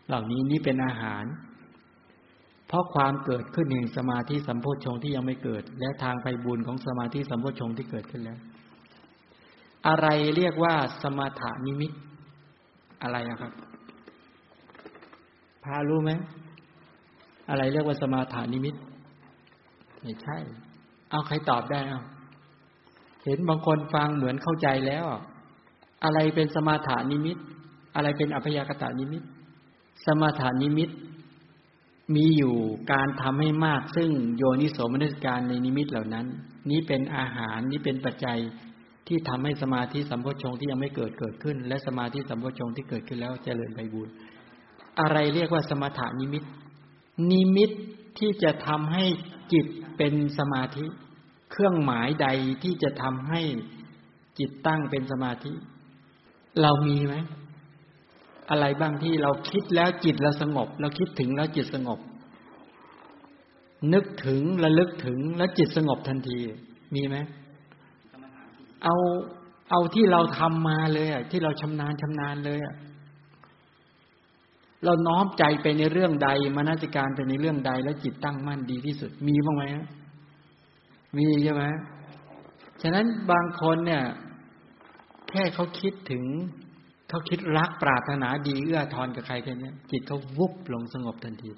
เหล่านี้นี้เป็นอาหาร เพราะความเกิดขึ้นแห่งสมาธิสัมโพชงที่ยังไม่เกิด และทางไปบุญของสมาธิสัมโพชงที่เกิดขึ้นแล้ว อะไรเรียกว่าสมถานิมิต อะไรนะครับ พารู้ไหมอะไรเรียกว่าสมาฐานิมิตไม่ใช่ เอาใครตอบได้เอาเห็นบางคนฟังเหมือนเข้าใจแล้ว อะไรเป็นสมาฐานิมิต อะไรเป็นอัพยัคคนิมิต สมาฐานิมิต มีอยู่การทำให้มากซึ่งโยนิโสมนสิการในนิมิตเหล่านั้น นี้เป็นอาหารนี้เป็นปัจจัย ที่ทำให้สมาธิสัมโพชฌงค์ที่ยังไม่เกิดเกิดขึ้น และสมาธิสัมโพชฌงค์ที่เกิดขึ้นแล้วเจริญไพบูลย์อะไรเรียกว่าสมถนิมิต นิมิตที่จะทำให้จิตเป็นสมาธิ เครื่องหมายใดที่จะทำให้จิตตั้งเป็นสมาธิ เรามีไหมอะไรบ้างที่เราคิดแล้วจิตเราสงบ เราคิดถึงแล้วจิตสงบ นึกถึงระลึกถึงแล้วจิตสงบทันที มีไหม เอาเอาที่เราทำมาเลยอะที่เราชำนาญชำนาญเลยอะเราน้อมใจไปในเรื่องใดมานสิการไปในเรื่องใด แล้วจิตตั้งมั่นดีที่สุดมีบ้างไหมมีใช่ไหมฉะนั้นบางคนเนี่ย แค่เขาคิดถึงเขาคิดรักปรารถนาดีเอื้อทอนกับใครแค่นี้จิตเขาวุบลงสงบทันที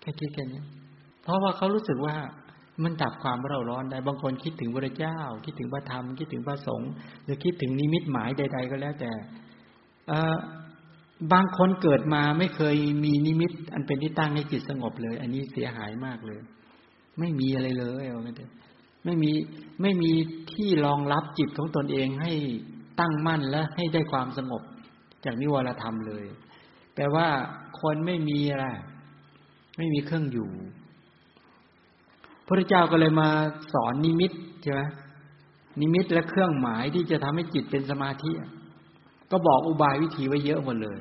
แค่คิดแค่นี้เพราะว่าเขารู้สึกว่า มันดับความเร่าร้อนได้ บางคนคิดถึงพระเจ้า คิดถึงพระธรรม คิดถึงพระสงฆ์ หรือคิดถึงนิมิตหมายใด ๆ ก็แล้วแต่บางคนเกิดมาไม่เคยมีนิมิต อันเป็นที่ตั้งให้จิตสงบเลย อันนี้เสียหายมากเลย ไม่มีอะไรเลยเอาไม่ได้ไม่มีไม่มีที่รองรับจิตของตนเองให้ตั้งมั่นและให้ได้ความสงบ จากนิวรธรรมเลย แปลว่าคนไม่มีอะไรไม่มีเครื่องอยู่ พระเจ้าก็เลยมาสอนนิมิตใช่ไหมนิมิตและเครื่องหมายที่จะทำให้จิตเป็นสมาธิ ก็บอกอุบายวิธีไว้เยอะหมดเลย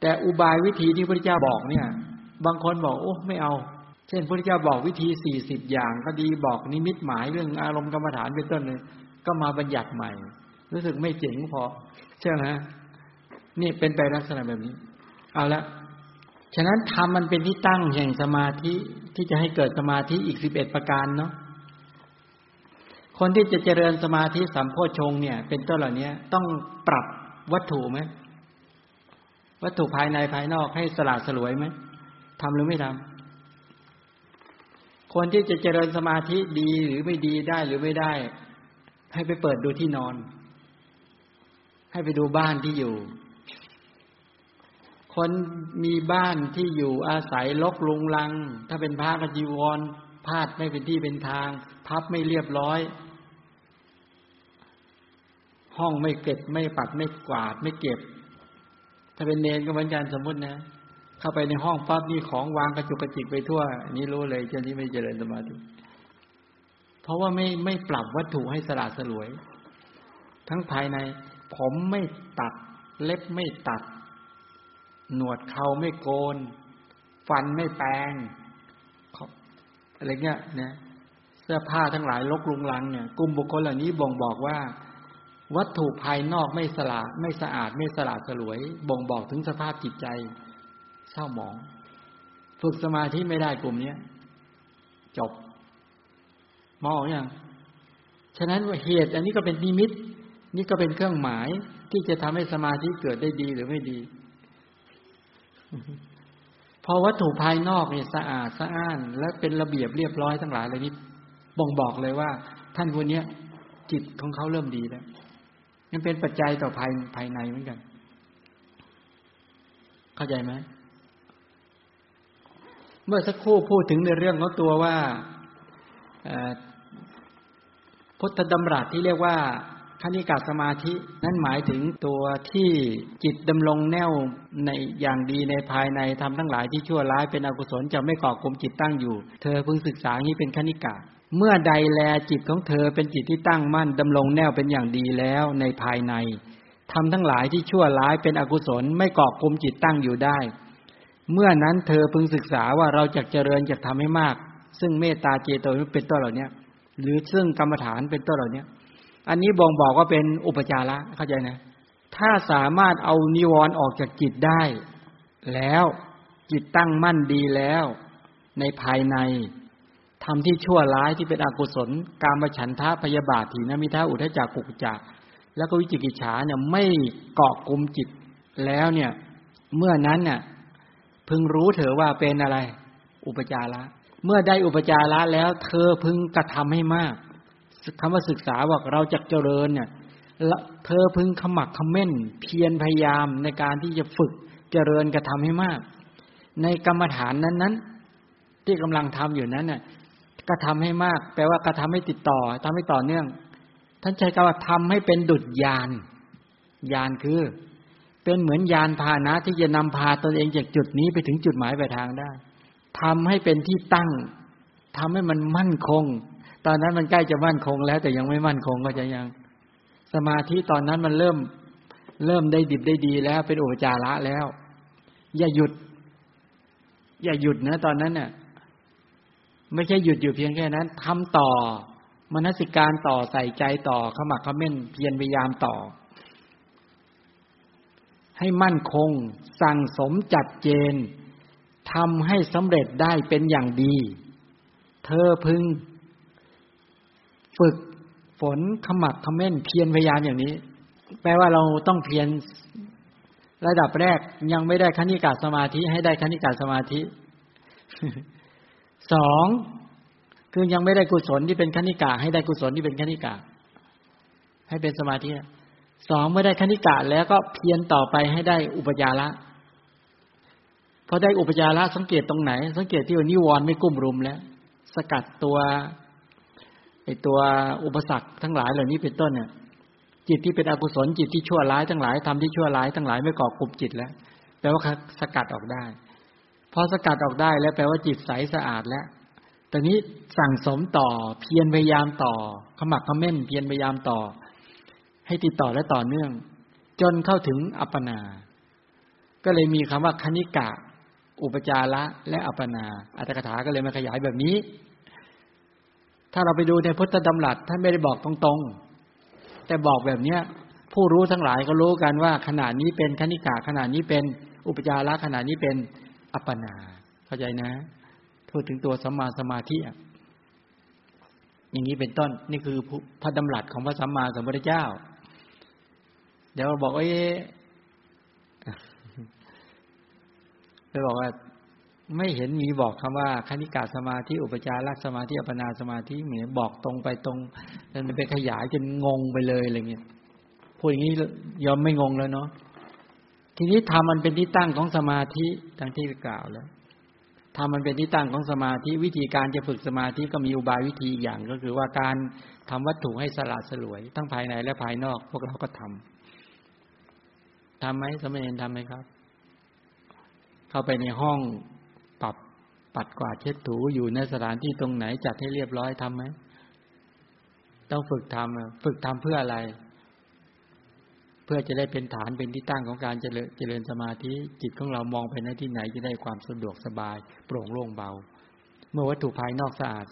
แต่อุบายวิธีที่พระเจ้าบอกเนี่ย บางคนบอกโอ้ไม่เอา เช่นพระเจ้าบอกวิธีสี่สิบอย่าง ก็ดีบอกนิมิตหมายเรื่องอารมณ์กรรมฐานเป็นต้นเลยก็มาบัญญัติใหม่ รู้สึกไม่เจ๋งพอใช่ไหมนี่เป็นไปลักษณะแบบนี้ เอาละฉะนั้นทำมันเป็นที่ตั้งแห่งสมาธิ ที่จะให้เกิดสมาธิอีกสิบเอ็ดประการเนาะคนที่จะเจริญสมาธิสัมโพชงเนี่ย เป็นต้นเหล่านี้ต้องปรับวัตถุไหมวัตถุภายในภายนอกให้สลาดสลวยไหมทำหรือไม่ทำคนที่จะเจริญสมาธิดีหรือไม่ดีได้หรือไม่ได้ ให้ไปเปิดดูที่นอน ให้ไปดูบ้านที่อยู่ คนมีบ้านที่อยู่อาศัยลกลุงลัง ถ้าเป็นพระกจีวรพาดไม่เป็นที่เป็นทาง พับไม่เรียบร้อย ห้องไม่เก็บไม่ปัดไม่กวาดไม่เก็บ ถ้าเป็นเนนก็เหมือนกันสมมตินะ เข้าไปในห้องปั๊บนี่ของวางกระจุกกระจิกไปทั่ว นี่รู้เลยเจ้านี้ไม่เจริญสมาธิเพราะว่าไม่ไม่ปรับวัตถุให้สละสลวย ทั้งภายใน ผมไม่ตัด เล็บไม่ตัด หนวดเขาไม่โกน ฟันไม่แปรงอะไรเงี้ยนะเสื้อผ้าทั้งหลายลกลุงลังเนี่ยกลุ่มบุคคลเหล่านี้บ่งบอกว่า วัตถุภายนอกไม่สลาดไม่สะอาดไม่สลาดสลวย บ่งบอกถึงสภาพจิตใจเศร้าหมอง ฝึกสมาธิไม่ได้กลุ่มเนี้ยจบมองอย่างฉะนั้นว่าเหตุ อันนี้ก็เป็นนิมิต นี่ก็เป็นเครื่องหมายที่จะทำให้สมาธิเกิดได้ดีหรือไม่ดี พอวัตถุภายนอกเนี่ยสะอาดสะอ้าน และเป็นระเบียบเรียบร้อยทั้งหลายเลยนี้บ่งบอกเลยว่า ท่านคนนี้จิตของเขาเริ่มดีแล้วมันเป็นปัจจัยต่อภายภายในเหมือนกัน เข้าใจไหมเมื่อสักครู่พูดถึงในเรื่องของตัวว่าพุทธดำรัสที่เรียกว่า คณิกาสมาธินั่นหมายถึงตัวที่จิตดำรงแนวในอย่างดีในภายในทำทั้งหลายที่ชั่วร้ายเป็นอกุศลจะไม่ก่อกลมจิตตั้งอยู่ เธอพึงศึกษานี้เป็นคณิกาเมื่อใดแลจิตของเธอเป็นจิตที่ตั้งมั่นดำรงแนวเป็นอย่างดีแล้วในภายในทำทั้งหลายที่ชั่วร้ายเป็นอกุศลไม่ก่อกลมจิตตั้งอยู่ได้ เมื่อนั้นเธอพึงศึกษาว่าเราจะเจริญจะทำให้มาก ซึ่งเมตตาเจโตเป็นต้นเหล่านี้หรือซึ่งกรรมฐานเป็นต้นเหล่านี้ อันนี้บ่งบอกว่าเป็นอุปจาระเข้าใจนะ ถ้าสามารถเอานิวรณ์ออกจากจิตได้ แล้วจิตตั้งมั่นดีแล้ว ในภายในทำที่ชั่วร้ายที่เป็นอกุศล การมาฉันทะพยาบาทถีนมิทาอุทจักกุกจักแล้วก็วิจิกิจฉาเนี่ยไม่เกาะกลุ่มจิตแล้วเนี่ย เมื่อนั้นเนี่ยพึงรู้เถอะว่าเป็นอะไร อุปจาระ เมื่อได้อุปจาระแล้วเธอพึงกระทำให้มาก คำว่าศึกษาว่าเราจะเจริญเนี่ยเธอพึงขมักขม้น เพียรพยายามในการที่จะฝึกเจริญกระทำให้มาก ในกรรมฐานนั้นนั้นที่กำลังทำอยู่นั้นเนี่ยกระทาให้มาก แปลว่ากระทาให้ติดต่อทำให้ต่อเนื่อง ท่านใช้คำว่าทำให้เป็นดุจยานยานคือ เป็นเหมือนยานพาหนะที่จะนำพาตนเองจากจุดนี้ไปถึงจุดหมายปลายทางได้ทำให้เป็นที่ตั้งทำให้มันมั่นคง ตอนนั้นมันใกล้จะมั่นคงแล้ว แต่ยังไม่มั่นคงก็จะยัง สมาธิตอนนั้นมันเริ่ม เริ่มได้ดิบได้ดีแล้ว เป็นอุปจาระแล้ว อย่าหยุด อย่าหยุดนะตอนนั้นเน่ะไม่ใช่หยุดอยู่เพียงแค่นั้นทำต่อมนสิการต่อใส่ใจต่อขมักขม้นเพียรพยายามต่อ ให้มั่นคง สั่งสมจัดเจนทำให้สำเร็จได้เป็นอย่างดี เธอพึง ฝึกฝนขมักขม้นเพียรพยายามอย่างนี้ แปลว่าเราต้องเพียรระดับแรกยังไม่ได้คณิกาสมาธิ ให้ได้คณิกาสมาธิสองคือยังไม่ได้กุศลที่เป็นคณิกาให้ได้กุศลที่เป็นคณิกาให้เป็นสมาธิสองเมื่อได้คณิกาแล้วก็เพียรต่อไปให้ได้อุปจาระพอได้อุปจาระสังเกตตรงไหน สังเกตที่ว่านิวรณ์ไม่กุ้มรุมแล้ว สกัดตัว ไอตัวอุปสรรคทั้งหลายเหล่านี้เป็นต้นเนี่ย จิตที่เป็นอกุศลจิตที่ชั่วร้ายทั้งหลายทำที่ชั่วร้ายทั้งหลายไม่ก่อกลุ่มจิตแล้วแปลว่าสกัดออกได้พอสกัดออกได้แล้วแปลว่าจิตใสสะอาดแล้วตอนนี้สั่งสมต่อเพียรพยายามต่อ ขมักขม้นเพียรพยายามต่อ ให้ติดต่อและต่อเนื่อง จนเข้าถึงอัปปนา ก็เลยมีคำว่าคณิกะ อุปจาระและอัปปนาอัตถกถาก็เลยมาขยายแบบนี้ ถ้าเราไปดูในพุทธดำรัสท่านไม่ได้บอกตรงๆ แต่บอกแบบเนี้ยผู้รู้ทั้งหลายก็รู้กันว่าขนาดนี้เป็นคณิกะขนาดนี้เป็นอุปจาระขนาดนี้เป็นอัปปนา เข้าใจนะพูดถึงตัวสัมมาสมาธิอย่างนี้เป็นต้น นี่คือพระดำรัสของพระสัมมาสัมพุทธเจ้า เดี๋ยวบอกว่าเอ๊ไปบอกว่า ไม่เห็นมีบอกคำว่าคณิกาสมาธิอุปจารสมาธิอัปนาสมาธิเหมือนบอกตรงไปตรงมันไปขยายจนงงไปเลยอะไรเงี้ยพูดอย่างนี้ยอมไม่งงแล้วเนาะทีนี้ทำมันเป็นที่ตั้งของสมาธิทั้งที่กล่าวแล้วทำมันเป็นที่ตั้งของสมาธิ วิธีการจะฝึกสมาธิก็มีอุบายวิธีอย่างก็คือว่าการทำวัตถุให้สละสลวย ทั้งภายในและภายนอก พวกเราก็ทำทำไหมสมณีทำไหมครับ เข้าไปในห้อง ปรับปัดกวาดเช็ดถูอยู่ในสถานที่ตรงไหนจัดให้เรียบร้อยทำไหมต้องฝึกทำฝึกทำเพื่ออะไร เพื่อจะได้เป็นฐานเป็นที่ตั้งของการเจริญเจริญสมาธิจิตของเรามองไปในที่ไหนจะได้ความสะดวกสบาย โปร่งโล่งเบา เมื่อวัตถุภายนอกสะอาด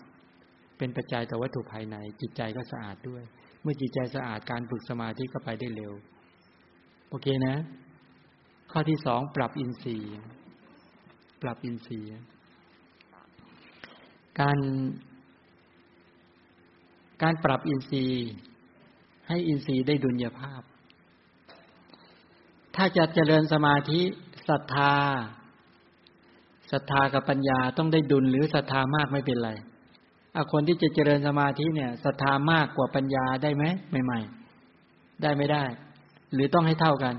เป็นปัจจัยต่อวัตถุภายใน จิตใจก็สะอาดด้วย เมื่อจิตใจสะอาดการฝึกสมาธิก็ไปได้เร็ว โอเคนะ ข้อที่สองปรับอินทรีย์ ปรับอินทรีย์ การการปรับอินทรีย์ ให้อินทรีย์ได้ดุลยภาพ ถ้าจะเจริญสมาธิศรัทธาศรัทธากับปัญญาต้องได้ดุลหรือศรัทธามากไม่เป็นไรอาคนที่จะเจริญสมาธิเนี่ยศรัทธามากกว่าปัญญาได้ไหมใหม่ ๆ ได้ไม่ได้ หรือต้องให้เท่ากัน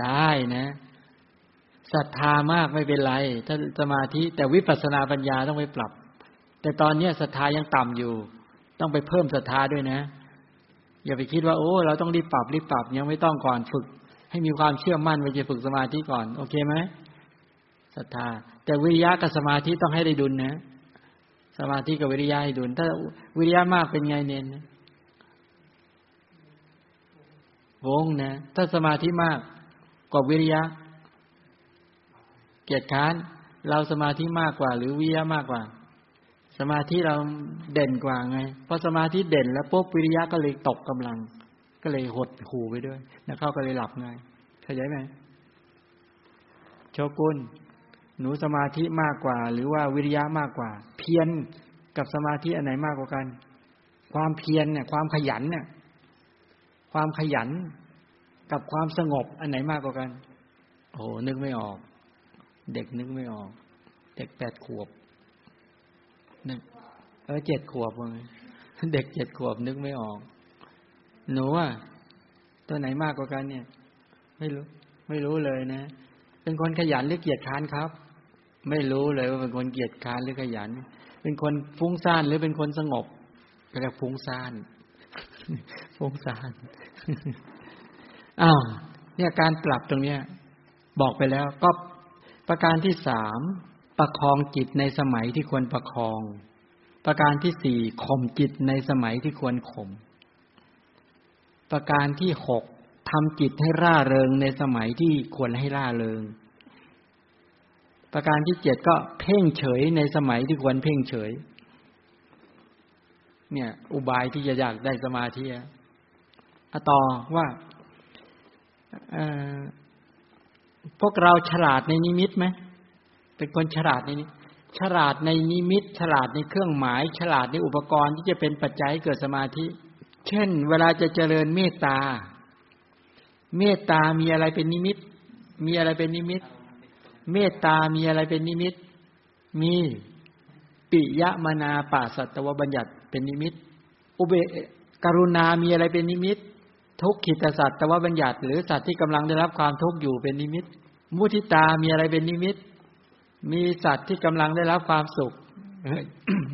ได้นะ ศรัทธามากไม่เป็นไร ถ้าสมาธิแต่วิปัสสนาปัญญาต้องไปปรับ แต่ตอนนี้ศรัทธายังต่ำอยู่ ต้องไปเพิ่มศรัทธาด้วยนะ อย่าไปคิดว่าโอ้ เราต้องรีบปรับรีบปรับยังไม่ต้องก่อนฝึก ให้มีความเชื่อมั่นไปจะฝึกสมาธิก่อน โอเคไหมศรัทธา แต่วิริยะกับสมาธิต้องให้ได้ดุลนะ สมาธิกับวิริยะให้ดุลถ้าวิริยะมากเป็นไงเน้นวงนะ ถ้าสมาธิมากกว่าวิริยะ เกียรติค้าน เราสมาธิมากกว่า หรือวิริยะมากกว่า สมาธิเราเด่นกว่าไงเพราะสมาธิเด่นแล้วปุ๊บวิริยะก็เลยตกกำลัง ก็เลยหดหูไปด้วยแล้วเข้าก็เลยหลับง่ายเข้าใจไหมโชกุนหนูสมาธิมากกว่า หรือว่าวิริยะมากกว่า เพียรกับสมาธิอันไหนมากกว่ากัน ความเพียรเนี่ย ความขยันเนี่ย ความขยันกับความสงบอันไหนมากกว่ากัน โอ้นึกไม่ออก เด็กนึกไม่ออก เด็กแปดขวบนึกเออเจ็ดขวบเลยเด็กเจ็ดขวบนึกไม่ออก หนูอะตัวไหนมากกว่ากันเนี่ย ไม่รู้ ไม่รู้เลยนะ เป็นคนขยันหรือเกียจค้านครับ ไม่รู้เลยว่าเป็นคนเกียจค้านหรือขยัน เป็นคนฟุ้งซ่านหรือเป็นคนสงบก็เรียกฟุ้งซ่านฟุ้งซ่านอ้าวเนี่ยการปรับตรงเนี้ย บอกไปแล้วก็ ประการที่สามประคองจิตในสมัยที่ควรประคอง ประการที่สี่ข่มจิตในสมัยที่ควรข่มประการที่หกทำจิตให้ร่าเริงในสมัยที่ควรให้ร่าเริง ประการที่เจ็ดก็เพ่งเฉยในสมัยที่ควรเพ่งเฉย เนี่ย อุบายที่จะอยากได้สมาธิอะต่อว่า พวกเราฉลาดในนิมิตไหมเป็นคนฉลาดในนี้ฉลาดในนิมิต ฉลาดในเครื่องหมาย ฉลาดในอุปกรณ์ที่จะเป็นปัจจัยเกิดสมาธิ เช่น เวลาจะเจริญเมตตา เมตตามีอะไรเป็นนิมิต มีอะไรเป็นนิมิต เมตตามีอะไรเป็นนิมิต มีปิยมนาป่าสัตวบัญญัติเป็นนิมิต อุเบกรุณามีอะไรเป็นนิมิต ทุกขิตสัตว์ตวบัญญัติ หรือสัตว์ที่กำลังได้รับความทุกข์อยู่เป็นนิมิต มุทิตามีอะไรเป็นนิมิต มีสัตว์ที่กำลังได้รับความสุข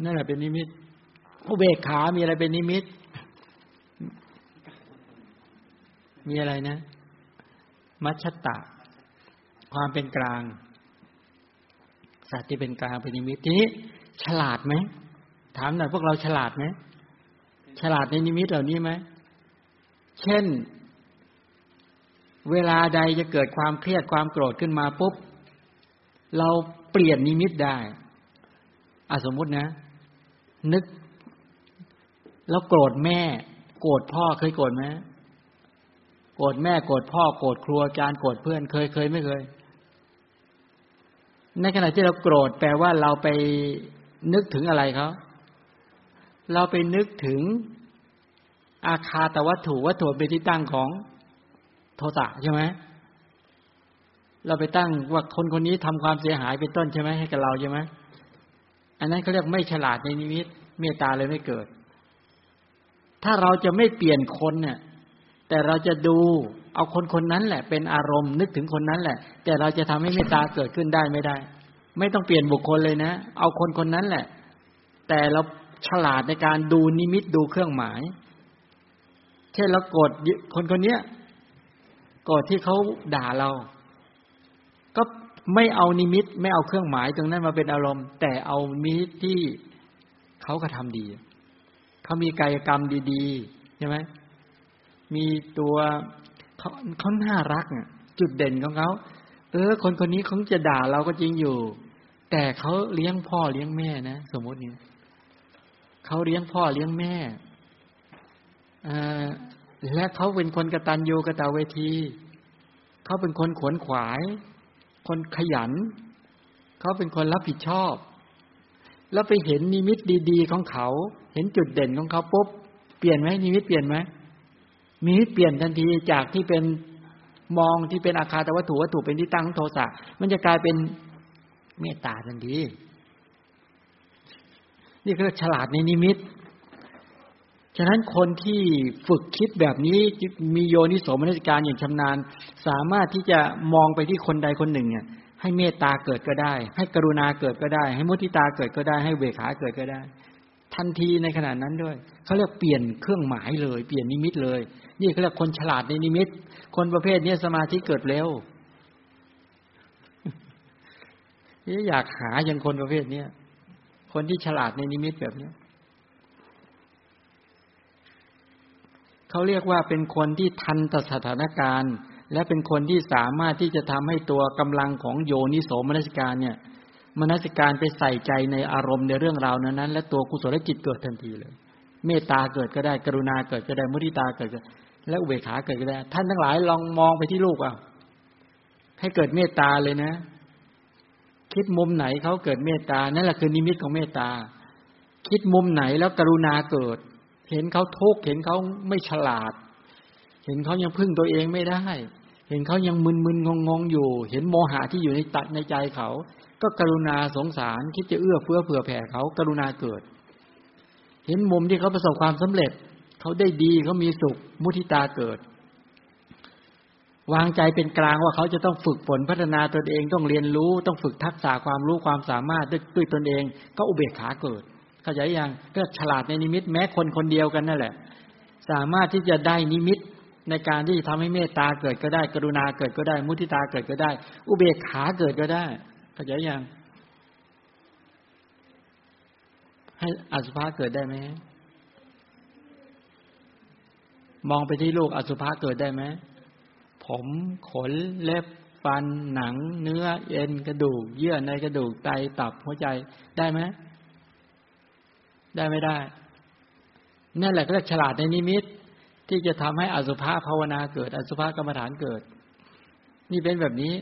นั่นแหละเป็นนิมิตอุเบกขา มีอะไรเป็นนิมิต มีอะไรนะ มัชตะ ความเป็นกลาง สัตว์ที่เป็นกลางเป็นนิมิตทีนี้ฉลาดไหม ถามหน่อยพวกเราฉลาดไหม ฉลาดในนิมิตเหล่านี้ไหม เช่น เวลาใดจะเกิดความเครียดความโกรธขึ้นมาปุ๊บ เราเปลี่ยนนิมิตได้อสมมุตินะ นึก แล้วโกรธแม่ โกรธพ่อเคยโกรธไหมโกรธแม่โกรธพ่อโกรธครัวอาจารย์โกรธเพื่อนเคยเคยไม่เคย ในขณะที่เราโกรธแปลว่าเราไปนึกถึงอะไรเขาเราไปนึกถึง อาคาตวัตถุวัตถุเป็นที่ตั้งของโทสะใช่ไหมเราไปตั้งว่าคนคนนี้ทำความเสียหายเป็นต้นใช่ไหมให้กับเราใช่ไหมอันนั้นเขาเรียกไม่ฉลาดในนิมิตเมตตาเลยไม่เกิด ถ้าเราจะไม่เปลี่ยนคนเนี่ย แต่เราจะดูเอาคนคนนั้นแหละ เป็นอารมณ์นึกถึงคนนั้นแหละ แต่เราจะทำให้เมตตาเกิดขึ้นได้ไม่ได้ ไม่ต้องเปลี่ยนบุคคลเลยนะ เอาคนคนนั้นแหละ แต่เราฉลาดในการดูนิมิตดูเครื่องหมาย เช่นเราโกรธคนคนนี้โกรธที่เขาด่าเรา ก็ไม่เอานิมิต ไม่เอาเครื่องหมายตรงนั้นมาเป็นอารมณ์ แต่เอามิตที่เขากระทำดี เขามีกายกรรมดีๆใช่ไหมมีตัวเขาเขาน่ารักจุดเด่นของเขาเออ คนคนนี้เขาจะด่าเราก็จริงอยู่ แต่เขาเลี้ยงพ่อเลี้ยงแม่นะสมมตินี้เขาเลี้ยงพ่อเลี้ยงแม่ และเขาเป็นคนกระตันยูกระตาเวที เขาเป็นคนขวนขวาย คนขยัน เขาเป็นคนรับผิดชอบ แล้วไปเห็นนิมิตดีๆของเขา เห็นจุดเด่นของเขาปุ๊บ เปลี่ยนไหมนิมิตเปลี่ยนไหมมีนิมิตเปลี่ยนทันทีจากที่เป็นมองที่เป็นอาคาตวัตถุวัตถุเป็นที่ตั้งโทสะ มันจะกลายเป็นเมตตาทันที นี่คือฉลาดในนิมิต ฉะนั้นคนที่ฝึกคิดแบบนี้มีโยนิโสมนสิการอย่างชำนาญ สามารถที่จะมองไปที่คนใดคนหนึ่งเนี่ยให้เมตตาเกิดก็ได้ ให้กรุณาเกิดก็ได้ ให้มุทิตาเกิดก็ได้ ให้เวขาเกิดก็ได้ ทันทีในขณะนั้นด้วยเขาเรียกเปลี่ยนเครื่องหมายเลย เปลี่ยนนิมิตเลย นี่เขาเรียกคนฉลาดในนิมิต คนประเภทนี้สมาธิเกิดเร็วนี่อยากหาอย่างคนประเภทนี้คนที่ฉลาดในนิมิตแบบนี้ เขาเรียกว่าเป็นคนที่ทันต่อสถานการณ์ และเป็นคนที่สามารถที่จะทำให้ตัวกำลังของโยนิโสมนสิการเนี่ยมนสิการไปใส่ใจในอารมณ์ในเรื่องราวนั้น และตัวกุศลจิตเกิดทันทีเลย เมตตาเกิดก็ได้กรุณาเกิดก็ได้มุทิตาเกิดก็และอุเบกขาเกิดก็ได้ ท่านทั้งหลายลองมองไปที่ลูกอะให้เกิดเมตตาเลยนะ คิดมุมไหนเขาเกิดเมตตานั่นแหละคือนิมิตของเมตตา คิดมุมไหนแล้วกรุณาเกิด เห็นเขาทุกข์เห็นเขาไม่ฉลาด เห็นเขายังพึ่งตัวเองไม่ได้ เห็นเขายังมึนมึนงงงอยู่ เห็นโมหะที่อยู่ในตัดในใจเขา ก็กรุณาสงสารคิดจะเอื้อเฟื้อเผื่อแผ่เขากรุณาเกิด เห็นมุมที่เขาประสบความสำเร็จ เขาได้ดีเขามีสุขมุทิตาเกิด วางใจเป็นกลางว่าเขาจะต้องฝึกฝนพัฒนาตนเองต้องเรียนรู้ต้องฝึกทักษะความรู้ความสามารถด้วยด้วยตนเอง ก็อุเบกขาเกิด เข้าใจยังก็ฉลาดในนิมิต แม้คนคนเดียวกันนั่นแหละ สามารถที่จะได้นิมิตในการที่ทำให้เมตตาเกิดก็ได้ กรุณาเกิดก็ได้ มุทิตาเกิดก็ได้ อุเบกขาเกิดก็ได้เข้าใจยังให้อสุภะเกิดได้ไหมมองไปที่ลูกอสุภะเกิดได้ไหมผมขนเล็บฟันหนัง เนื้อเอ็นกระดูก เยื่อในกระดูกไตตับหัวใจได้ไหม ได้ไม่ได้ นั่นแหละก็เรียกฉลาดในนิมิต ที่จะทำให้อสุภะภาวนาเกิด อสุภะกรรมฐานเกิด นี่เป็นแบบนี้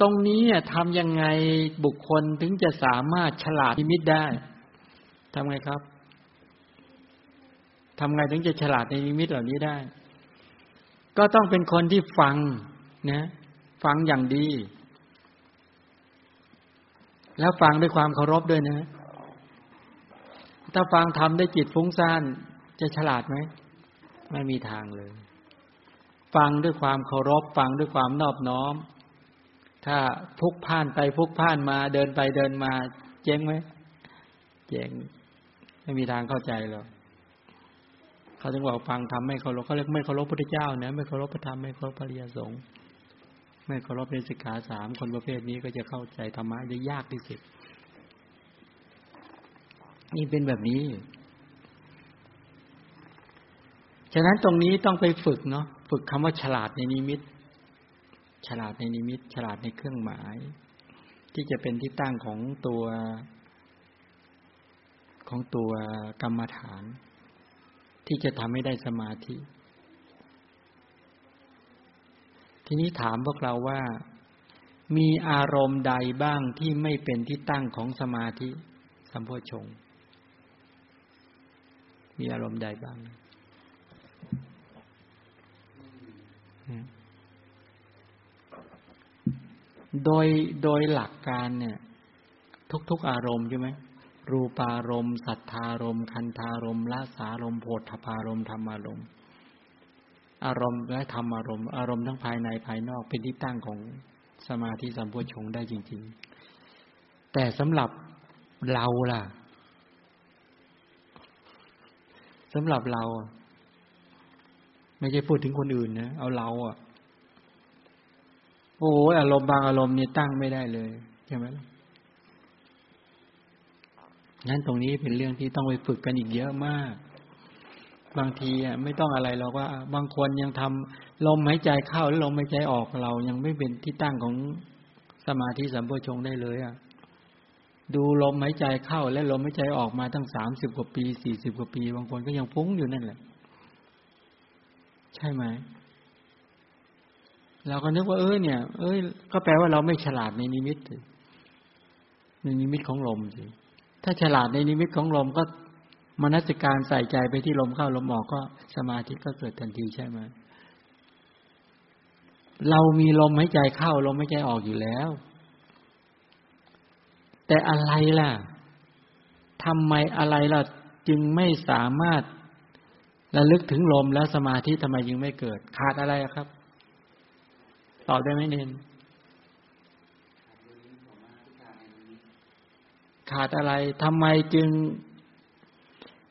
ตรงนี้เนี่ยทำยังไงบุคคลถึงจะสามารถฉลาดนิมิตได้ทำไงครับทำไงถึงจะฉลาดในนิมิตเหล่านี้ได้ ก็ต้องเป็นคนที่ฟังนะ ฟังอย่างดี แล้วฟังด้วยความเคารพด้วยนะ ถ้าฟังทำได้จิตฟุ้งซ่านจะฉลาดไหม ไม่มีทางเลย ฟังด้วยความเคารพ ฟังด้วยความนอบน้อม ถ้าพุกพ่านไปพุกพ่านมาเดินไปเดินมา เจ๊งไหม เจ๊ง ไม่มีทางเข้าใจหรอกเขาถึงบอกฟังทำไม่เคารพเขาเรียกไม่เคารพพระเจ้านะไม่เคารพพระธรรมไม่เคารพพระริยสงฆ์ ไม่เคารพในสิกขาสามคนประเภทนี้ก็จะเข้าใจธรรมะได้ยากที่สุด นี่เป็นแบบนี้ ฉะนั้นตรงนี้ต้องไปฝึกเนาะฝึกคำว่าฉลาดในนิมิต ฉลาดในนิมิต ฉลาดในเครื่องหมาย ที่จะเป็นที่ตั้งของตัวของตัวกรรมฐาน ที่จะทำให้ได้สมาธิ ทีนี้ถามพวกเราว่า มีอารมณ์ใดบ้างที่ไม่เป็นที่ตั้งของสมาธิสัมโพชง มีอารมณ์ใดบ้าง โดยโดยหลักการเนี่ย ทุก ๆ อารมณ์ใช่ไหมรูปารมณ์ สัทธารมณ์ คันธารมณ์ละสารมณ์โพธพารมณ์ธรรมารมณ์ อารมณ์และธรรมอารมณ์ อารมณ์ทั้งภายในภายนอกเป็นที่ตั้งของสมาธิสัมโพชงได้จริง ๆ แต่สำหรับเราล่ะสำหรับเรา ไม่ใช่พูดถึงคนอื่นนะเอาเราอะ โอ้อารมณ์บางอารมณ์นี่ตั้งไม่ได้เลยใช่ไหมนั้นตรงนี้เป็นเรื่องที่ต้องไปฝึกกันอีกเยอะมาก บางทีอะไม่ต้องอะไรเราว่า บางคนยังทำลมหายใจเข้าแล้วลมหายใจออกเรายังไม่เป็นที่ตั้งของสมาธิสัมโพชงได้เลย อะ ดูลมหายใจเข้า และลมหายใจออกมาตั้งสามสิบกว่าปีสี่สิบกว่าปี บางคนก็ยังฟุ้งอยู่นั่นแหละ ใช่ไหมเราก็นึกว่าเออเนี่ย เอ้ย ก็แปลว่าเราไม่ฉลาดในนิมิตในนิมิตของลมสิถ้าฉลาดในนิมิตของลมก็ มนัสการใส่ใจไปที่ลมเข้าลมออกก็สมาธิก็เกิดทันทีใช่ไหมเรามีลมหายใจเข้าลมหายใจออกอยู่แล้ว แต่อะไรล่ะทำไมอะไรล่ะ จึงไม่สามารถระลึกถึงลมแล้วสมาธิทำไมยังไม่เกิด ขาดอะไรครับ ตอบได้ไหมเนนขาดอะไรทำไมจึง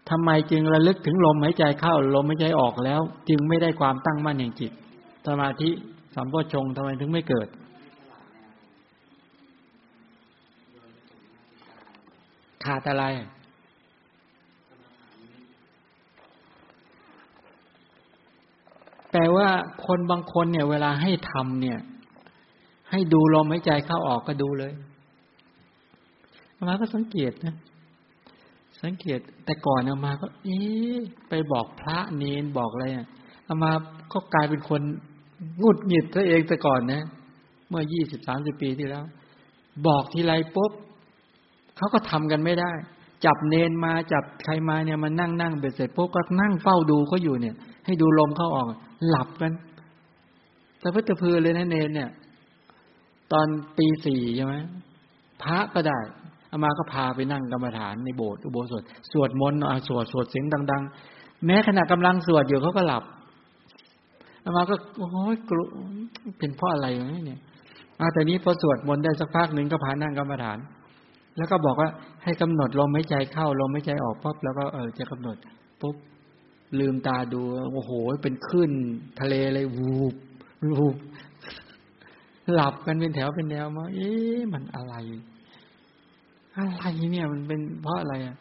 ทำไมจึงระลึกถึงลมหายใจเข้าลมหายใจออกแล้ว จึงไม่ได้ความตั้งมั่นแห่างจิต สมาธิสัมโพชงทำไมถึงไม่เกิด ขาดอะไร แต่ว่าคนบางคนเนี่ย เวลาให้ทำเนี่ย ให้ดูลมหายใจเข้าออกก็ดูเลยมาก็สังเกตนะ สังเกตแต่ก่อนเอามาก็ เอ๊ไปบอกพระเนนบอกอะไรอะเอามาก็กลายเป็นคนงุดหงิดตัวเองแต่ก่อนนะ เมื่อยี่สิบสามสิบปีที่แล้ว บอกทีไรปุ๊บเขาก็ทำกันไม่ได้ จับเนนมาจับใครมาเนี่ยมันนั่งนั่งเบ็ดเสร็จปุ๊บก็นั่งเฝ้าดูเขาอยู่เนี่ย ให้ดูลมเข้าออก หลับกันแต่พัตพือเลยนะเนนเนี่ย ตอนปีสี่ใช่ไหมพระก็ได้ อามาก็พาไปนั่งกรรมฐานในโบสถ์อุโบสถ สวดมนต์สวดสวดเสียงดัง ๆ แม้ขณะกำลังสวดอยู่เขาก็หลับอามาก็โอ้ยกลัวเป็นเพราะอะไรเนี่ยอาแต่นี้พอสวดมนต์ได้สักพักหนึ่งก็พานั่งกรรมฐาน แล้วก็บอกว่าให้กำหนดลมหายใจเข้าลมหายใจออกปุ๊บแล้วก็เออจะกำหนดปุ๊บลืมตาดูโอ้โหเป็นขึ้นทะเลเลยวูบวูบหลับกันเป็นแถวเป็นแนวมาเอ๊ะมันอะไร อะไรเนี่ยมันเป็นเพราะอะไรอะ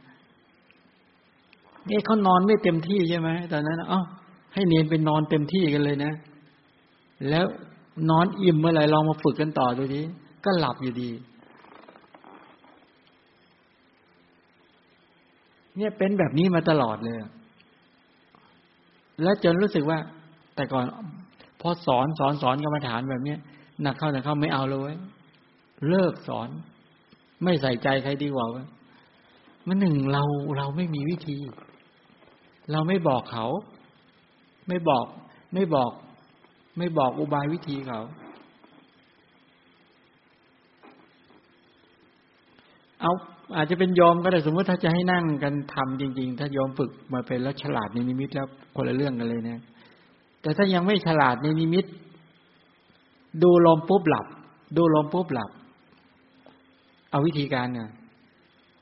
เนี่ยเขานอนไม่เต็มที่ใช่ไหมตอนนั้นอ๋อให้เนียนเป็นนอนเต็มที่กันเลยนะ แล้วนอนอิ่มเมื่อไหร่ลองมาฝึกกันต่อดูทีก็หลับอยู่ดี เนี่ยเป็นแบบนี้มาตลอดเลย แล้วจนรู้สึกว่า แต่ก่อน พอสอนสอนสอนกรรมฐานแบบเนี้ยหนักเข้าหนักเข้าไม่เอาเลยเลิกสอน ไม่ใส่ใจใครดีกว่ามันหนึ่งเราเราไม่มีวิธี เราไม่บอกเขา ไม่บอก ไม่บอก ไม่บอกอุบายวิธีเขาเอาอาจจะเป็นยอมก็ได้สมมติถ้าจะให้นั่งกันทำจริง ๆ ถ้ายอมฝึกมาเป็นแล้วฉลาดในนิมิตแล้วคนละเรื่องกันเลยนะ แต่ถ้ายังไม่ฉลาดในนิมิต ดูลมปุ๊บหลับ ดูลมปุ๊บหลับ เอาวิธีการเนี่ย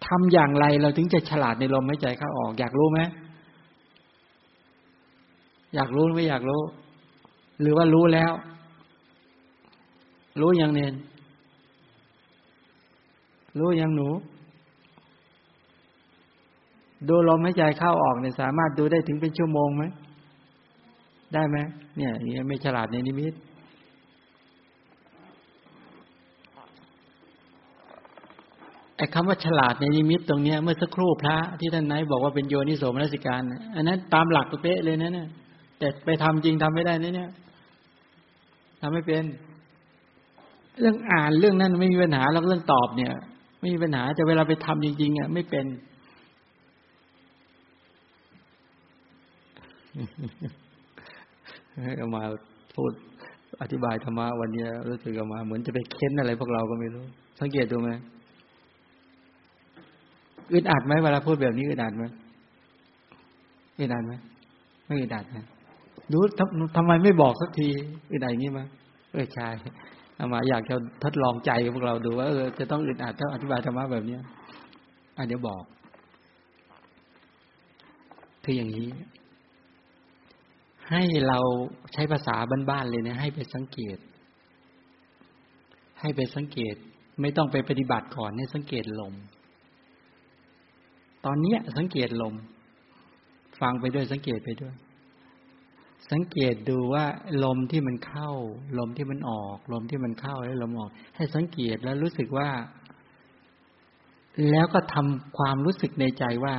ทำอย่างไรเราถึงจะฉลาดในลมหายใจเข้าออก อยากรู้ไหมอยากรู้ไม่อยากรู้ หรือว่ารู้แล้ว รู้ยังเนนรู้ยังหนู ดูลมหายใจเข้าออกเนี่ยสามารถดูได้ถึงเป็นชั่วโมงไหมได้ไหมเนี่ยนี่ไม่ฉลาดในนิมิต ไอ้คำว่าฉลาดในนิมิตตรงเนี้ยเมื่อสักครู่พระที่ท่านไหนบอกว่าเป็นโยนิโสมนสิการ อันนั้นตามหลักเป๊ะเลยนะเนี่ยแต่ไปทำจริงทำไม่ได้นะเนี่ยทำไม่เป็น เรื่องอ่านเรื่องนั้นไม่มีปัญหาแล้วเรื่องตอบเนี่ย ไม่มีปัญหาแต่เวลาไปทำจริงๆอะไม่เป็นเอามาพูดอธิบายธรรมะวันนี้รู้สึกออกมา เหมือนจะไปเค้นอะไรพวกเราก็ไม่รู้สังเกตดูไหม อึดอัดไหมเวลาพูดแบบนี้อึดอัดไหมอึดอัดไหมไม่อึดอัดนะดูทำไมไม่บอกสักทีอึดอัดอย่างนี้มาเออใช่อามาอยากจะทดลองใจพวกเราดูว่าเออจะต้องอึดอัดต้องอธิบายธรรมะแบบนี้อะเดี๋ยวบอก คืออย่างนี้ ให้เราใช้ภาษาบ้านๆเลยนะ ให้ไปสังเกต ให้ไปสังเกต ไม่ต้องไปปฏิบัติก่อนให้สังเกตลม ตอนนี้สังเกตลม ฟังไปด้วยสังเกตไปด้วย สังเกตดูว่าลมที่มันเข้า ลมที่มันออก ลมที่มันเข้าแล้วลมออก ให้สังเกตแล้วรู้สึกว่า แล้วก็ทำความรู้สึกในใจว่า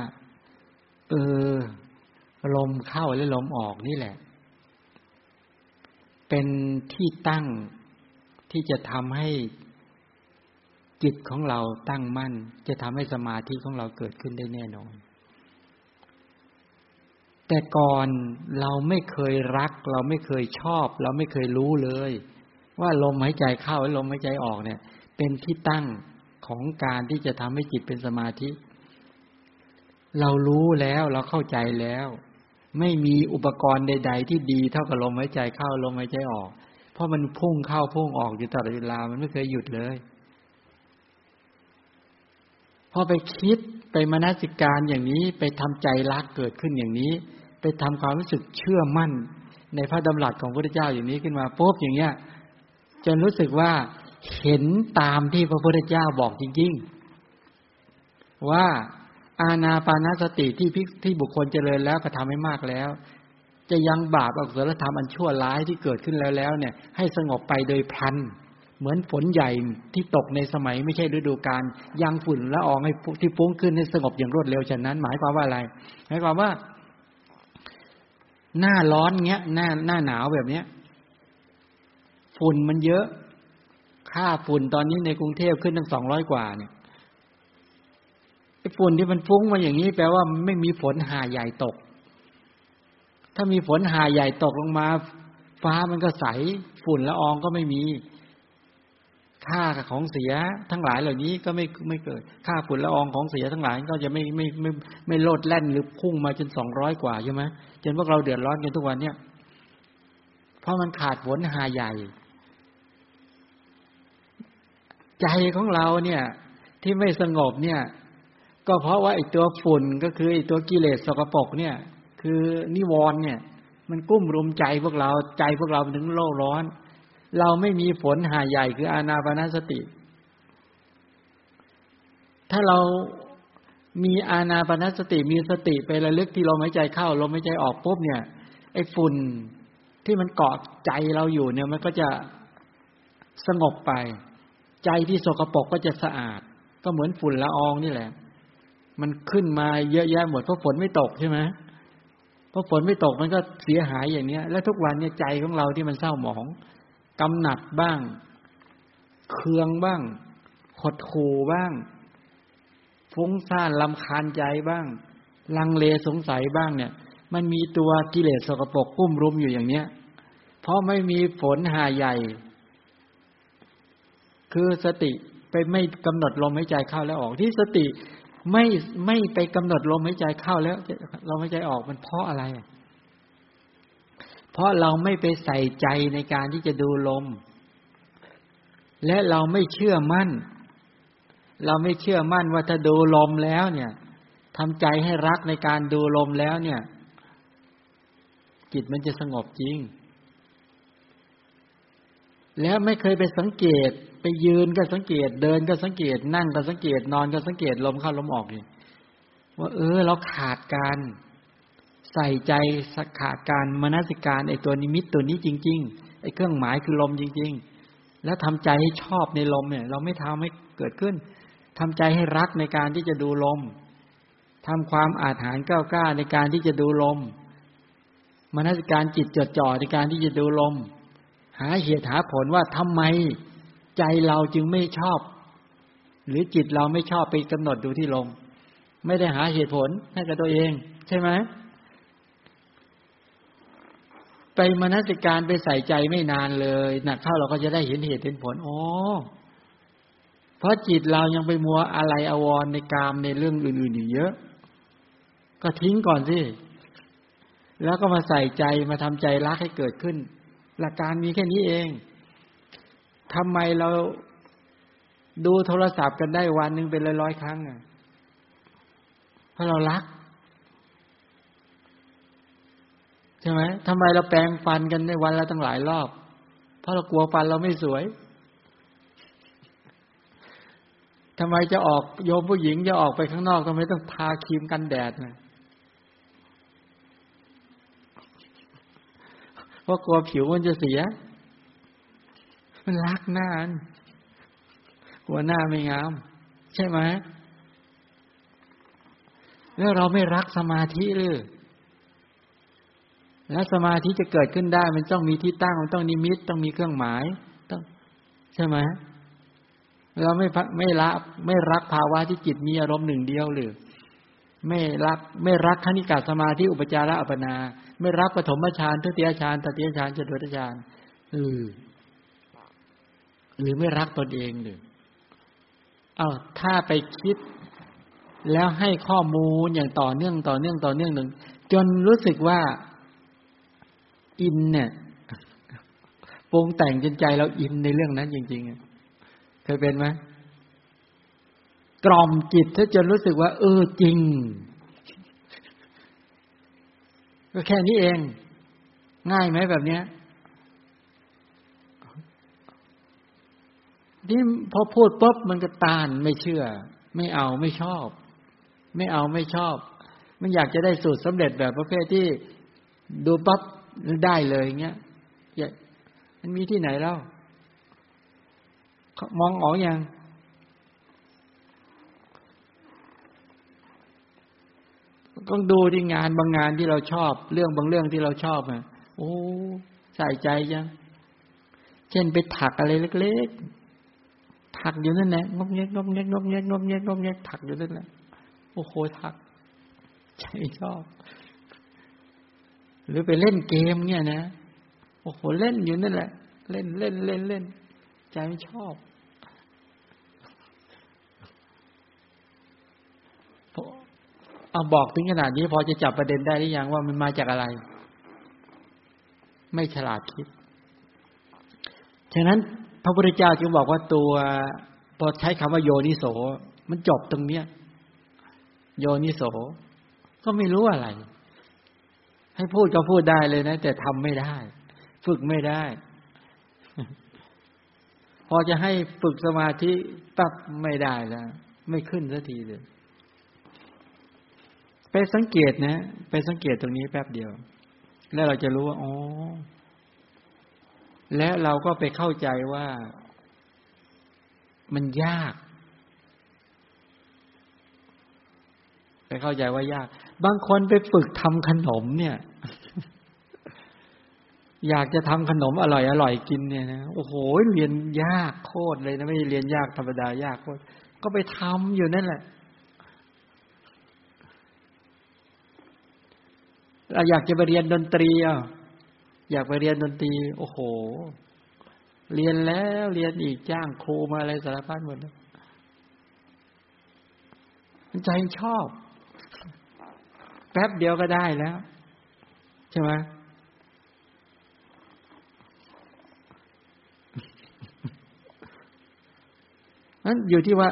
เออ ลมเข้าและลมออกนี่แหละ เป็นที่ตั้งที่จะทำให้ จิตของเราตั้งมั่น จะทำให้สมาธิของเราเกิดขึ้นได้แน่นอน แต่ก่อนเราไม่เคยรัก เราไม่เคยชอบ เราไม่เคยรู้เลย ว่าลมหายใจเข้าและลมหายใจออกเนี่ย เป็นที่ตั้งของการที่จะทำให้จิตเป็นสมาธิ เรารู้แล้วเราเข้าใจแล้ว ไม่มีอุปกรณ์ใด ๆ ที่ดีเท่ากับลมหายใจเข้าลมหายใจออก เพราะมันพุ่งเข้าพุ่งออกอยู่ตลอดเวลามันไม่เคยหยุดเลย อไปคิดไปมนสิการอย่างนี้ไปทำใจรักเกิดขึ้นอย่างนี้ ไปทำความรู้สึกเชื่อมั่น ในพระดำรัสของพระพุทธเจ้าอย่างนี้ขึ้นมาปุ๊บอย่างเงี้ยจนรู้สึกว่าเห็นตามที่พระพุทธเจ้าบอกจริง ๆ ว่าอาณาปานาสติที่ที่บุคคลเจริญแล้วก็ทำให้มากแล้ว จะยังบาปอกุศลธรรมอันชั่วร้ายที่เกิดขึ้นแล้วแล้วเนี่ย ให้สงบไปโดยพันเเหมือนฝนใหญ่ที่ตกในสมัยไม่ใช่ฤดูกาลยังฝุ่นละอองให้ที่ฟุ้งขึ้นให้สงบอย่างรวดเร็วฉะนั้น หมายความว่าอะไรหมายความว่า หน้าร้อนเงี้ย หน้าหน้าหนาวแบบเนี้ย ฝุ่นมันเยอะ ค่าฝุ่นตอนนี้ในกรุงเทพขึ้นตั้งสองร้อยกว่าเนี่ยไอ้ฝุ่นที่มันฟุ้งมาอย่างนี้แปลว่าไม่มีฝนหาใหญ่ตก ถ้ามีฝนหาใหญ่ตกลงมา ฟ้ามันก็ใส ฝุ่นละอองก็ไม่มี ค่าของเสียทั้งหลายเหล่านี้ก็ไม่ไม่เกิด ค่าฝุ่นละอองของเสียทั้งหลายก็จะไม่ไม่ไม่ไม่โลดแล่นหรือพุ่งมาจนสองร้อยกว่าใช่ไหมจนพวกเราเดือดร้อนกันทุกวันเนี่ยเพราะมันขาดฝนหาใหญ่ ใจของเราเนี่ย ที่ไม่สงบเนี่ย ก็เพราะว่าไอ้ตัวฝุ่นก็คือไอ้ตัวกิเลสสกปรกเนี่ย คือนิวรณ์เนี่ย มันกุ้มรุมใจพวกเราใจพวกเราถึงโลกร้อน เราไม่มีฝนหาใหญ่คืออานาปนาสติ ถ้าเรามีอานาปนาสติมีสติไประลึกที่ลมหายใจเข้าลมหายใจออกปุ๊บเนี่ย ไอ้ฝุ่นที่มันเกาะใจเราอยู่เนี่ยมันก็จะสงบไป ใจที่สกปรกก็จะสะอาด ก็เหมือนฝุ่นละอองนี่แหละ มันขึ้นมาเยอะแยะหมดเพราะฝนไม่ตกใช่ไหมเพราะฝนไม่ตกมันก็เสียหายอย่างเนี้ย แล้วทุกวันเนี่ยใจของเราที่มันเศร้าหมอง กำหนัดบ้าง เคืองบ้าง หดขู่บ้าง ฟุ้งซ่านลำคาญใจบ้าง ลังเลสงสัยบ้างเนี่ย มันมีตัวกิเลสสกปรกกุ้มรุมอยู่อย่างเนี้ย เพราะไม่มีฝนหาใหญ่ คือสติไปไม่กำหนดลมหายใจเข้าแล้วออกที่สติไม่ไม่ไปกำหนดลมหายใจเข้าแล้วลมหายใจออกมันเพราะอะไร เพราะเราไม่ไปใส่ใจในการที่จะดูลม และเราไม่เชื่อมั่น เราไม่เชื่อมั่นว่าถ้าดูลมแล้วเนี่ยทำใจให้รักในการดูลมแล้วเนี่ย จิตมันจะสงบจริง แล้วไม่เคยไปสังเกต ไปยืนก็สังเกต เดินก็สังเกต นั่งก็สังเกต นอนก็สังเกตลมเข้าลมออกนี่ว่าเออ เราขาดการ ใส่ใจสักขาการมนสิการไอตัวนิมิตตัวนี้จริง ๆ ไอเครื่องหมายคือลมจริง ๆ แล้วทำใจให้ชอบในลมเนี่ย เราไม่ทำให้เกิดขึ้นทำใจให้รักในการที่จะดูลมทำความอาถรรพ์ก้าวกล้าในการที่จะดูลมมนสิการจิตจดจ่อในการที่จะดูลม หาเหตุหาผลว่าทำไมใจเราจึงไม่ชอบ หรือจิตเราไม่ชอบไปกำหนดดูที่ลม ไม่ได้หาเหตุผลให้กับตัวเอง ใช่ไหม ไปมนสิการไปใส่ใจไม่นานเลยหนักเข้าเราก็จะได้เห็นเหตุเห็นผลอ๋อเพราะจิตเรายังไปมัวอะไรอววรในกามในเรื่องอื่นๆอยู่เยอะ ก็ทิ้งก่อนสิแล้วก็มาใส่ใจมาทำใจรักให้เกิดขึ้น หลักการมีแค่นี้เองทำไมเราดูโทรศัพท์กันได้วันหนึ่งเป็นร้อยๆครั้งอะเพราะเรารักใช่ไหมทำไมเราแปลงฟันกันในวันละตั้งหลายรอบ เพราะเรากลัวฟันเราไม่สวยทำไมจะออกโยมผู้หญิงจะออกไปข้างนอกทำไมต้องทาครีมกันแดดนะเพราะกลัวผิวมันจะเสีย มันรักหน้ากลัวหน้าไม่งาม ใช่ไหมแล้วเราไม่รักสมาธิหรือ แล้วสมาธิจะเกิดขึ้นได้ มันต้องมีที่ตั้งมันต้องนิมิตต้องมีเครื่องหมายต้องใช่ไหมเราไม่ไม่ละไม่รักภาวะที่จิตมีอารมณ์หนึ่งเดียวหรือไม่รักไม่รักคณิกาสมาธิอุปจาระอัปนา ไม่รักปฐมฌานทุติยฌานตติยฌานจตุตฌานเออหรือไม่รักตนเองหรือเอา้าถ้าไปคิด แล้วให้ข้อมูลอย่างต่อเนื่องต่อเนื่องต่อเนื่องหนึ่งจนรู้สึกว่า อินเนี่ยปรุงแต่งจนใจเราอินในเรื่องนั้นจริงๆเคยเป็นไหมกล่อมจิตถ้าจนรู้สึกว่า เออจริง ก็แค่นี้เอง ง่ายไหมแบบเนี้ยนี่พอพูดปุ๊บมันก็ตานไม่เชื่อ ไม่เอาไม่ชอบ ไม่เอาไม่ชอบ มันอยากจะได้สูตรสำเร็จแบบประเภทที่ดูปั๊บ ได้เลยเงี้ยมันมีที่ไหนแล้วมองออกอยังต้องดูที่งานบางงานที่เราชอบ เรื่องบางเรื่องที่เราชอบอะโอ้ใส่ใจจังเช่นไปถักอะไรเล็กๆถักอยู่นั่นแหละงบเงี้ยงบเงี้ยงบเงี้ยงบเงี้ยงบเงี้ยถักอยู่นั่นแหละโอ้โหถักใจชอบ หรือไปเล่นเกมเนี่ยนะโอ้โหเล่นอยู่นั่นแหละ เล่นเล่นเล่นเล่นใจไม่ชอบเอาบอกถึงขนาดนี้พอจะจับประเด็นได้หรือยังว่ามันมาจากอะไร ไม่ฉลาดคิด ฉะนั้นพระพุทธเจ้าจึงบอกว่าตัวพอใช้คำว่าโยนิโส มันจบตรงเนี้ย โยนิโส ก็ไม่รู้อะไร ให้พูดก็พูดได้เลยนะ แต่ทำไม่ได้ ฝึกไม่ได้ พอจะให้ฝึกสมาธิปั๊บไม่ได้แล้ว ไม่ขึ้นสักทีเลย ไปสังเกตนะ ไปสังเกตตรงนี้แป๊บเดียว แล้วเราจะรู้ว่าอ๋อและเราก็ไปเข้าใจว่ามันยาก ไปเข้าใจว่ายาก บางคนไปฝึกทำขนมเนี่ย อยากจะทำขนมอร่อยอร่อยกินเนี่ยนะโอ้โหเรียนยากโคตรเลยนะไม่เรียนยากธรรมดายากโคตรก็ไปทำอยู่นั่นแหละอยากจะไปเรียนดนตรีอะอยากไปเรียนดนตรี โอ้โห เรียนแล้วเรียนอีกจ้างครูมาอะไรสารพัดหมดมันใจชอบ แป๊บเดียวก็ได้แล้ว ใช่ไหมนั้นอยู่ที่ว่า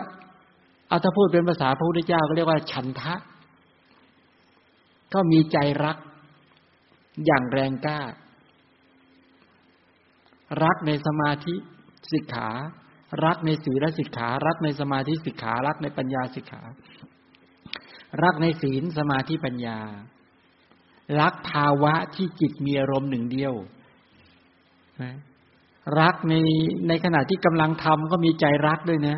เอาถ้าพูดเป็นภาษาพระพุทธเจ้าก็เรียกว่า ฉันทะ ก็มีใจรัก อย่างแรงกล้า รักในสมาธิสิกขา รักในศีลสิกขา รักในสมาธิสิกขา รักในปัญญาสิกขา รักในศีลสมาธิปัญญา รักภาวะที่จิตมีอารมณ์หนึ่งเดียวรักในในขณะที่กำลังทำก็มีใจรักด้วยนะ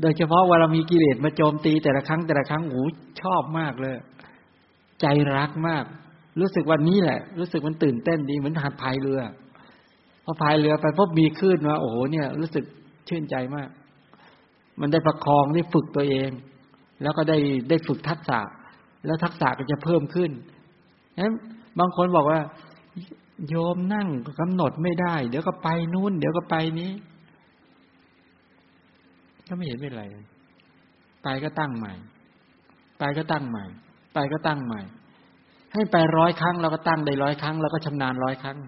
โดยเฉพาะเวลามีกิเลสมาโจมตีแต่ละครั้งแต่ละครั้งโอ้ชอบมากเลย ใจรักมาก รู้สึกวันนี้แหละ รู้สึกมันตื่นเต้นดีเหมือนหัดพายเรือพอพายเรือไปพบมีคลื่นมาโอ้โหเนี่ย รู้สึกชื่นใจมาก มันได้ประคองได้ฝึกตัวเอง แล้วก็ได้ได้ฝึกทักษะ แล้วทักษะก็จะเพิ่มขึ้นนั้นบางคนบอกว่า โยมนั่งกำหนดไม่ได้ เดี๋ยวก็ไปนู่น เดี๋ยวก็ไปนี้ก็ไม่เห็นเป็นไรไปก็ตั้งใหม่ ไปก็ตั้งใหม่ ไปก็ตั้งใหม่ ให้ไปร้อยครั้งเราก็ตั้งได้ร้อยครั้งเราก็ชำนาญร้อยครั้ง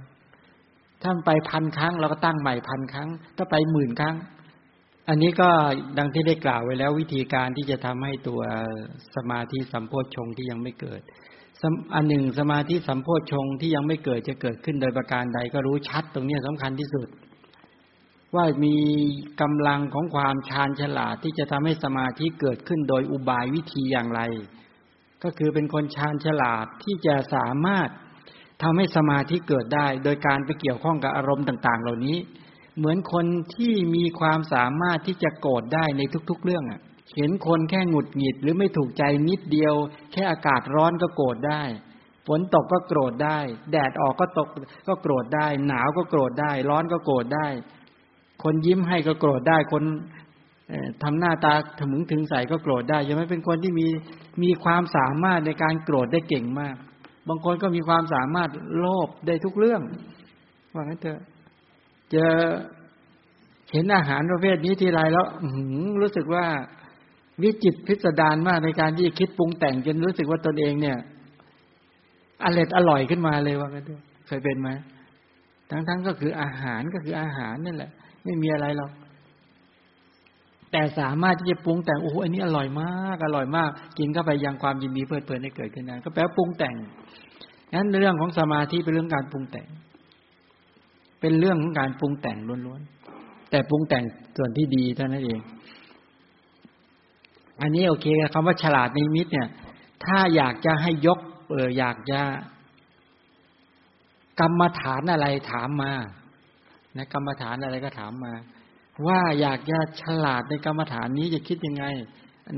ถ้าไปพันครั้งเราก็ตั้งใหม่พันครั้ง ถ้าไปหมื่นครั้ง อันนี้ก็ดังที่ได้กล่าวไว้แล้ววิธีการที่จะทำให้ตัวสมาธิสัมโพชงที่ยังไม่เกิด อันหนึ่งสมาธิสัมโพชงที่ยังไม่เกิดจะเกิดขึ้นโดยประการใดก็รู้ชัดตรงนี้สำคัญที่สุด ว่ามีกำลังของความชาญฉลาดที่จะทำให้สมาธิเกิดขึ้นโดยอุบายวิธีอย่างไร ก็คือเป็นคนชาญฉลาดที่จะสามารถทำให้สมาธิเกิดได้ โดยการไปเกี่ยวข้องกับอารมณ์ต่าง ๆ เหล่านี้ เหมือนคนที่มีความสามารถที่จะโกรธได้ในทุกๆเรื่องอะ เห็นคนแค่หงุดหงิดหรือไม่ถูกใจนิดเดียว แค่อากาศร้อนก็โกรธได้ ฝนตกก็โกรธได้ แดดออกก็ตกก็โกรธได้ หนาวก็โกรธได้ ร้อนก็โกรธได้ คนยิ้มให้ก็โกรธได้คนทำหน้าตาถมึงถึงใส่ก็โกรธได้ยังไม่เป็นคนที่มีมีความสามารถในการโกรธได้เก่งมาก บางคนก็มีความสามารถโลภได้ทุกเรื่องว่างั้นเถอะ จะเห็นอาหารประเภทนี้ทีไรแล้วรู้สึกว่าวิจิตพิสดารมากในการที่คิดปรุงแต่งจนรู้สึกว่าตนเองเนี่ยอร่อยอร่อยขึ้นมาเลยว่ากันด้วยเคยเป็นไหมทั้งๆก็คืออาหารก็คืออาหารนั่นแหละ ไม่มีอะไรหรอกแต่สามารถที่จะปรุงแต่งโอ้โหอันนี้อร่อยมากอร่อยมาก กินเข้าไปยังความยินดีเพลิดเพลินให้เกิดขึ้นได้ก็แปลว่าปรุงแต่งนั้นเรื่องของสมาธิเป็นเรื่องการปรุงแต่ง เป็นเรื่องของการปรุงแต่งล้วนๆแต่ปรุงแต่งส่วนที่ดีเท่านั้นเอง อันนี้โอเคคำว่าฉลาดในมิตรเนี่ย ถ้าอยากจะให้ยก เอออยากจะ กรรมฐานอะไรถามมานะกรรมฐานอะไรก็ถามมา ว่าอยากจะฉลาดในกรรมฐานนี้จะคิดยังไง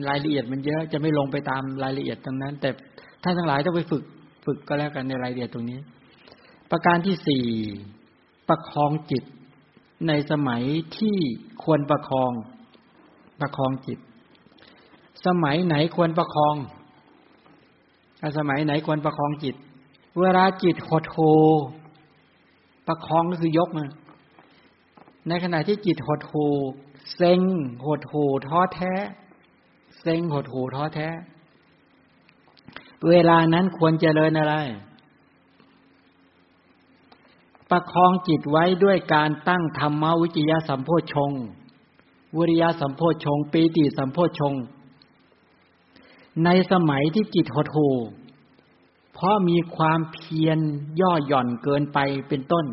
รายละเอียดมันเยอะจะไม่ลงไปตามรายละเอียดตรงนั้น แต่ท่านทั้งหลายต้องไปฝึกฝึกก็แล้วกันในรายละเอียดตรงนี้ ประการที่สี่ ประคองจิตในสมัยที่ควรประคอง ประคองจิต สมัยไหนควรประคองสมัยไหนควรประคองจิต เวลาจิตหดโหประคองก็คือยกมาในขณะที่จิตหดโหเซ็งหดโหท้อแท้ เซ็งหดโหท้อแท้ เวลานั้นควรเจริญอะไร ประคองจิตไว้ด้วยการตั้งธรรมวิจยสัมโพชงวิริยสัมโพชงปีติสัมโพชงในสมัยที่จิตหดหูเพราะมีความเพียรย่อหย่อนเกินไปเป็นต้น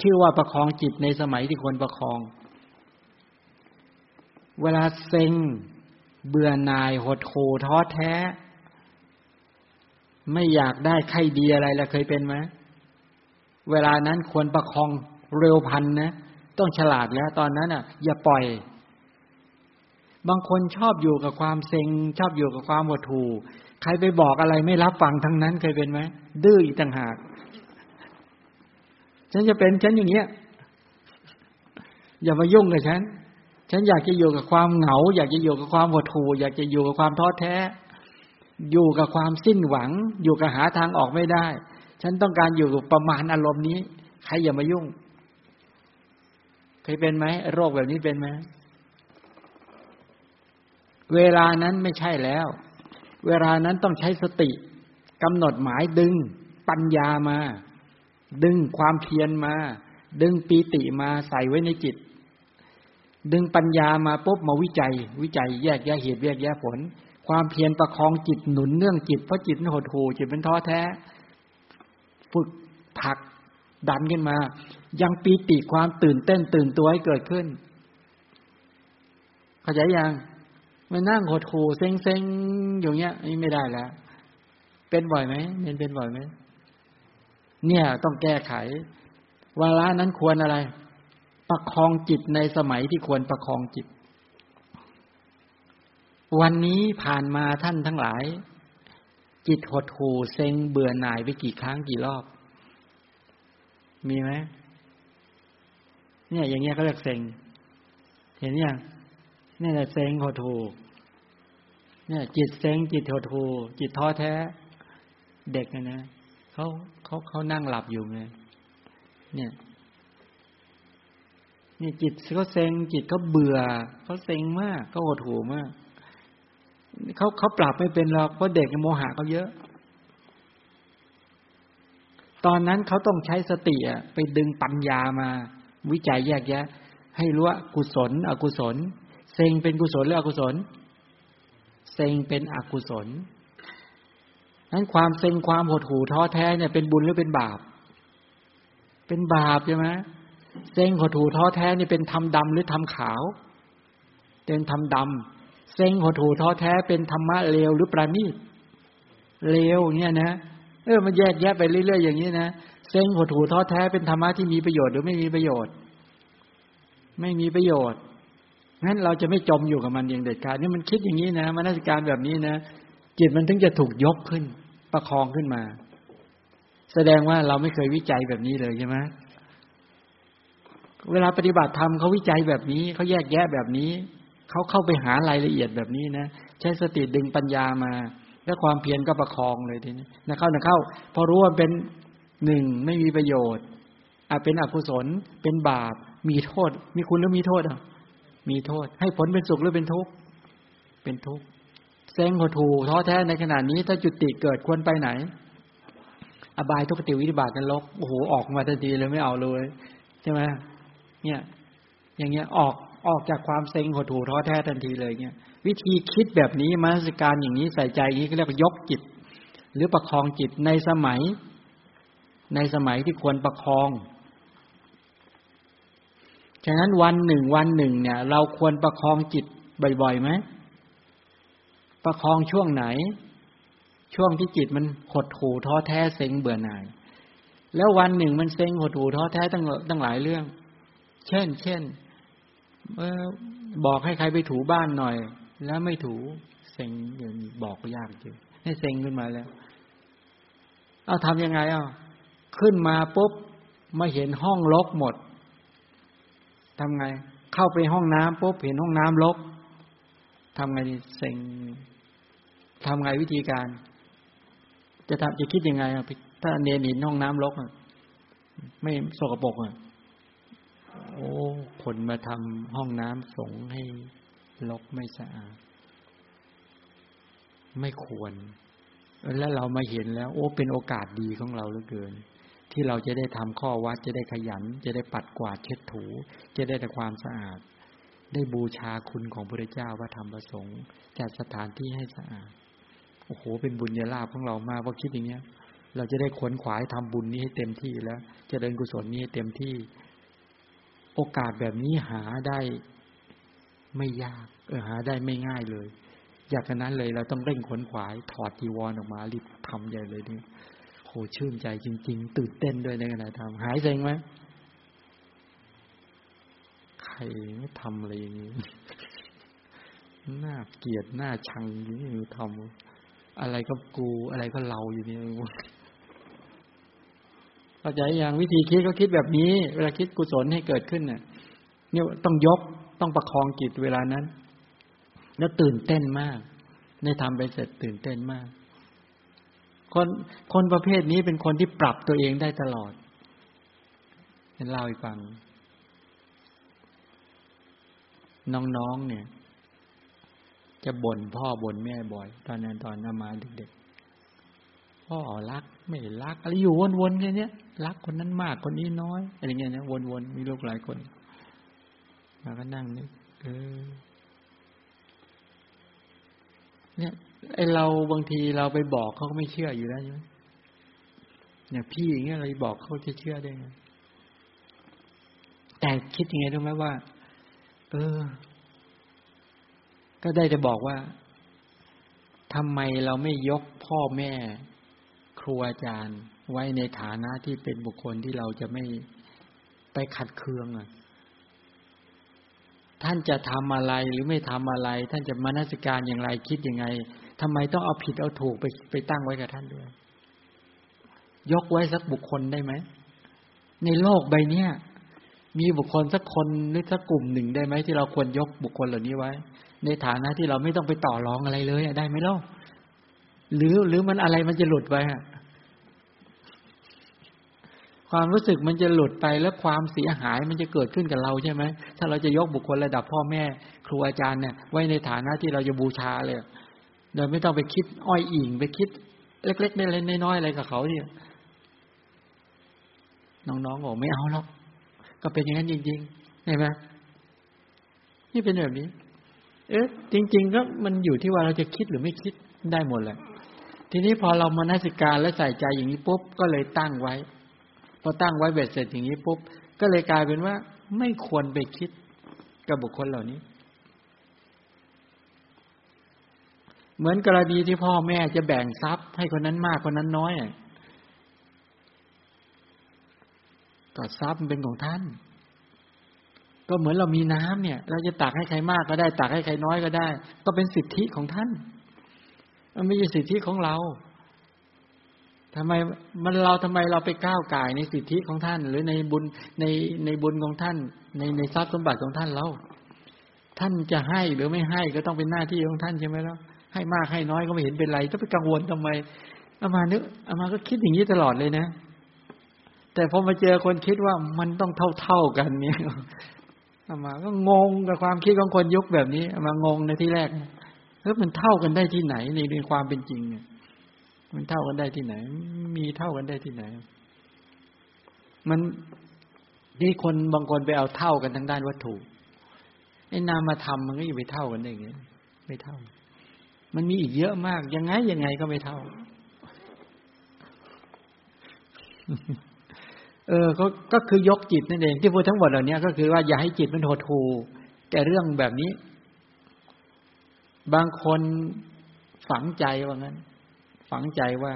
ชื่อว่าประคองจิตในสมัยที่ควรประคอง เวลาเซ็งเบื่อหน่ายหดหูท้อแท้ ไม่อยากได้ใครดีอะไรแล้วเคยเป็นไหม เวลานั้นควรประคองเร็วพันนะ ต้องฉลาดแล้วตอนนั้นอะ อย่าปล่อย บางคนชอบอยู่กับความเซ็ง ชอบอยู่กับความหดหู่ใครไปบอกอะไรไม่รับฟังทั้งนั้นเคยเป็นไหมดื้ออีกต่างหาก ฉันจะเป็นฉันอย่างเงี้ย อย่ามายุ่งกับฉัน ฉันอยากจะอยู่กับความเหงา อยากจะอยู่กับความหดหู่อยากจะอยู่กับความท้อแท้ อยู่กับความสิ้นหวัง อยู่กับหาทางออกไม่ได้ ฉันต้องการอยู่ประมาณอารมณ์นี้ ใครอย่ามายุ่ง เคยเป็นไหมโรคแบบนี้เป็นไหมเวลานั้นไม่ใช่แล้ว เวลานั้นต้องใช้สติกำหนดหมายดึงปัญญามา ดึงความเพียรมา ดึงปีติมาใส่ไว้ในจิต ดึงปัญญามาปุ๊บมาวิจัย วิจัยแยกแยะเหตุแยกแยะผล ความเพียรประคองจิตหนุนเนื่องจิตเพราะจิตหดหูจิตเป็นท้อแท้ ฝึกผลักดันขึ้นมา ยังปีติความตื่นเต้นตื่นตัวให้เกิดขึ้นเข้าใจยังมานั่งหดหูเซ็งเซ็งอยู่เงี้ยนี่ไม่ได้แล้ว เป็นบ่อยไหมเน้นเป็นบ่อยไหมเนี่ยต้องแก้ไขวาระนั้นควรอะไร ประคองจิตในสมัยที่ควรประคองจิต วันนี้ผ่านมาท่านทั้งหลาย จิตหดหูเซ็งเบื่อหน่ายไปกี่ครั้งกี่รอบ มีไหมเนี่ย อย่างเงี้ยเขาเรียกเซ็ง เห็นยังนี่แหละเซ็งหดหูเนี่ย จิตเซ็งจิตหดหูจิตท้อแท้ เด็กนะเขาเขาเขานั่งหลับอยู่ไงเนี่ยนี่จิตเขาเซ็งจิตเขาเบื่อเขาเซ็งมากเขาหดหูมาก เขาเขาปรับไม่เป็นหรอกเพราะเด็กโมหะเขาเยอะ ตอนนั้นเขาต้องใช้สติไปดึงปัญญามา วิจัยแยกแยะ ให้รู้ว่ากุศล อกุศล เซงเป็นกุศลหรืออกุศล เซงเป็นอกุศลนั้นความเซ็งความหดหู่ท้อแท้เนี่ยเป็นบุญหรือเป็นบาป เป็นบาปใช่ไหมเซ็งหดหู่ท้อแท้นี่เป็นทำดำหรือทำขาว เป็นทำดำ เซ็งหดหูท้อแท้เป็นธรรมะเลวหรือประณีตเลวเนี่ยนะเออมันแยกแยะไปเรื่อยๆอย่างนี้นะเซ็งหดหูท้อแท้เป็นธรรมะที่มีประโยชน์หรือไม่มีประโยชน์ ไม่มีประโยชน์งั้นเราจะไม่จมอยู่กับมันอย่างเด็ดขาดนี่มันคิดอย่างนี้นะมนสิการแบบนี้นะจิตมันถึงจะถูกยกขึ้น ประคองขึ้นมา แสดงว่าเราไม่เคยวิจัยแบบนี้เลยใช่ไหมเวลาปฏิบัติธรรมเขาวิจัยแบบนี้เขาแยกแยะแบบนี้ เขาเข้าไปหารายละเอียดแบบนี้นะใช้สติดึงปัญญามา แล้วความเพียรก็ประคองเลยทีนี้นะเข้านะเข้า พอรู้ว่าเป็นหนึ่งไม่มีประโยชน์อาจเป็นอกุศลเป็นบาป มีโทษ มีคุณหรือมีโทษอะมีโทษ ให้ผลเป็นสุขหรือเป็นทุกข์เป็นทุกข์เซ็งหดหูท้อแท้ในขณะนี้ ถ้าจุติเกิดควรไปไหน อบายทุกติวิธิบาตนรกโอ้โหออกมาทันทีเลยไม่เอาเลยใช่ไหมเนี่ย อย่างเงี้ยออก ออกจากความเซ็งหดหูท้อแท้ทันทีเลยเนี่ยวิธีคิดแบบนี้มาสการอย่างนี้ใส่ใจอย่างนี้ก็เรียกว่ายกจิต หรือประคองจิตในสมัย ในสมัยที่ควรประคองฉะนั้นวันหนึ่งวันหนึ่งเนี่ย เราควรประคองจิตบ่อยๆไหมประคองช่วงไหน ช่วงที่จิตมันหดหูท้อแท้เซ็งเบื่อหน่าย แล้ววันหนึ่งมันเซ็งหดหูท้อแท้ตั้งตั้งหลายเรื่อง เช่น เช่น บอกให้ใครไปถูบ้านหน่อย แล้วไม่ถูเซ็งอย่างบอกยากจริงให้เซ็งขึ้นมาแล้ว เอาทำยังไงอะขึ้นมาปุ๊บมาเห็นห้องรกหมดทำไง เข้าไปห้องน้ำปุ๊บเห็นห้องน้ำรกทำไงเซ็งทำไงวิธีการ จะทำจะคิดยังไงอะถ้าเนียนหินห้องน้ำรกอะไม่สกปรกอะ โอ้คนมาทำห้องน้ำสงให้รกไม่สะอาด ไม่ควร แล้วเรามาเห็นแล้ว โอ้ เป็นโอกาสดีของเราเหลือเกิน ที่เราจะได้ทำข้อวัดจะได้ขยัน จะได้ปัดกวาดเช็ดถู จะได้แต่ความสะอาด ได้บูชาคุณของพระเจ้าว่าทำประสงค์จัดสถานที่ให้สะอาด โอ้โห เป็นบุญญาลาภของเรามากเพราะคิดอย่างเงี้ย เราจะได้ขวนขวายทำบุญนี้ให้เต็มที่แล้วจะเดินกุศลนี้ให้เต็มที่ โอกาสแบบนี้หาได้ไม่ยากเออหาได้ไม่ง่ายเลย อยากนั้นเลยเราต้องเร่งขนขวาย ถอดจีวรออกมารีบทำใหญ่เลยนี่โหชื่นใจจริง ๆ ตื่นเต้นด้วยในขณะทำหายเซ็งไหมใครไม่ทำอะไรอย่างนี้น่าเกลียดน่าชังอย่างนี้ทำอะไรก็กู อะไรก็เราอยู่นี่ เข้าใจอย่างวิธีคิดก็คิดแบบนี้ เวลาคิดกุศลให้เกิดขึ้นเนี่ยเนี่ยต้องยกต้องประคองจิตเวลานั้น แล้วตื่นเต้นมากในทำไปเสร็จตื่นเต้นมาก คนคนประเภทนี้เป็นคนที่ปรับตัวเองได้ตลอดเป็นเล่าให้ฟัง น้องๆเนี่ย จะบ่นพ่อบ่นแม่บ่อย ตอนนั้นตอนนามาเด็กๆพ่อรัก ไม่รักอะไรอยู่วนๆแค่นี้รักคนนั้นมากคนนี้น้อยอะไรเงี้ยนะวนๆมีลูกหลายคนมาก็นั่งนึกเออ เนี่ยไอเราบางทีเราไปบอกเขาก็ไม่เชื่ออยู่แล้วใช่ไหมเนี่ยพี่อย่างเงี้ยเราบอกเขาจะเชื่อได้ไงแต่คิดยังไงรู้ไหมว่า เออ ก็ได้จะบอกว่าทำไมเราไม่ยกพ่อแม่ ครูอาจารย์ไว้ในฐานะที่เป็นบุคคลที่เราจะไม่ไปขัดเคืองอะท่านจะทำอะไรหรือไม่ทำอะไร ท่านจะมานาสิการอย่างไรคิดยังไงทำไมต้องเอาผิดเอาถูกไปไปตั้งไว้กับท่านด้วย ยกไว้สักบุคคลได้ไหม ในโลกใบเนี้ยมีบุคคลสักคนหรือสักกลุ่มหนึ่งได้ไหมที่เราควรยกบุคคลเหล่านี้ไว้ ในฐานะที่เราไม่ต้องไปต่อรองอะไรเลยได้ไหมล่ะหรือหรือมันอะไรมันจะหลุดไปฮะ ความรู้สึกมันจะหลุดไปแล้วความเสียหายมันจะเกิดขึ้นกับเราใช่ไหมถ้าเราจะยกบุคคลระดับพ่อแม่ ครูอาจารย์เนี่ยไว้ในฐานะที่เราจะบูชาเลยโดยไม่ต้องไปคิดอ้อยอิงไปคิด เล็กๆเล็กๆน้อยๆอะไรกับเขาเนี่ยน้องๆบอกไม่เอาหรอกก็เป็นอย่างนั้นจริงๆเห็นไหมนี่เป็นแบบนี้ เอ๊ะจริง ๆ ก็มันอยู่ที่ว่าเราจะคิดหรือไม่คิดได้หมดแหละทีนี้พอเรามานาสิการและใส่ใจอย่างนี้ปุ๊บก็เลยตั้งไว้ พอตั้งไว้เบ็ดเสร็จอย่างนี้ปุ๊บก็เลยกลายเป็นว่า ไม่ควรไปคิดกับบุคคลเหล่านี้ เหมือนกรณีที่พ่อแม่จะแบ่งทรัพย์ ให้คนนั้นมากคนนั้นน้อยก็ทรัพย์มันเป็นของท่าน ก็เหมือนเรามีน้ำเนี่ย เราจะตักให้ใครมากก็ได้ ตักให้ใครน้อยก็ได้ ก็เป็นสิทธิของท่าน มันไม่ใช่สิทธิของเรา ทำไมมันเราทำไมเราไปก้าวไก่ในสิทธิของท่าน หรือในบุญในในบุญของท่าน ในในทรัพย์สมบัติของท่านเราท่านจะให้หรือไม่ให้ก็ต้องเป็นหน้าที่ของท่านใช่ไหมล่ะให้มากให้น้อยก็ไม่เห็นเป็นไรต้องไปกังวลทำไมอามานึกอามาก็คิดอย่างนี้ตลอดเลยนะ แต่พอมาเจอคนคิดว่ามันต้องเท่าเท่ากันเนี่ยอามาก็งงกับความคิดของคนยุคแบบนี้อามางงในที่แรกแล้วมันเท่ากันได้ที่ไหนในในความเป็นจริงเนี่ย มันเท่ากันได้ที่ไหน มีเท่ากันได้ที่ไหน มันนี่คนบางคนไปเอาเท่ากันทางด้านวัตถุไอ้นามธรรมมันก็อยู่ไปเท่ากันได้ไงไม่เท่า มันมีอีกเยอะมาก ยังไงยังไงก็ไม่เท่า เออ ก็ก็คือยกจิตนั่นเองที่พูดทั้งหมดเหล่านี้ก็คือว่าอย่าให้จิตมันโหดหูแก่เรื่องแบบนี้ บางคนฝังใจว่างั้น ฝังใจว่า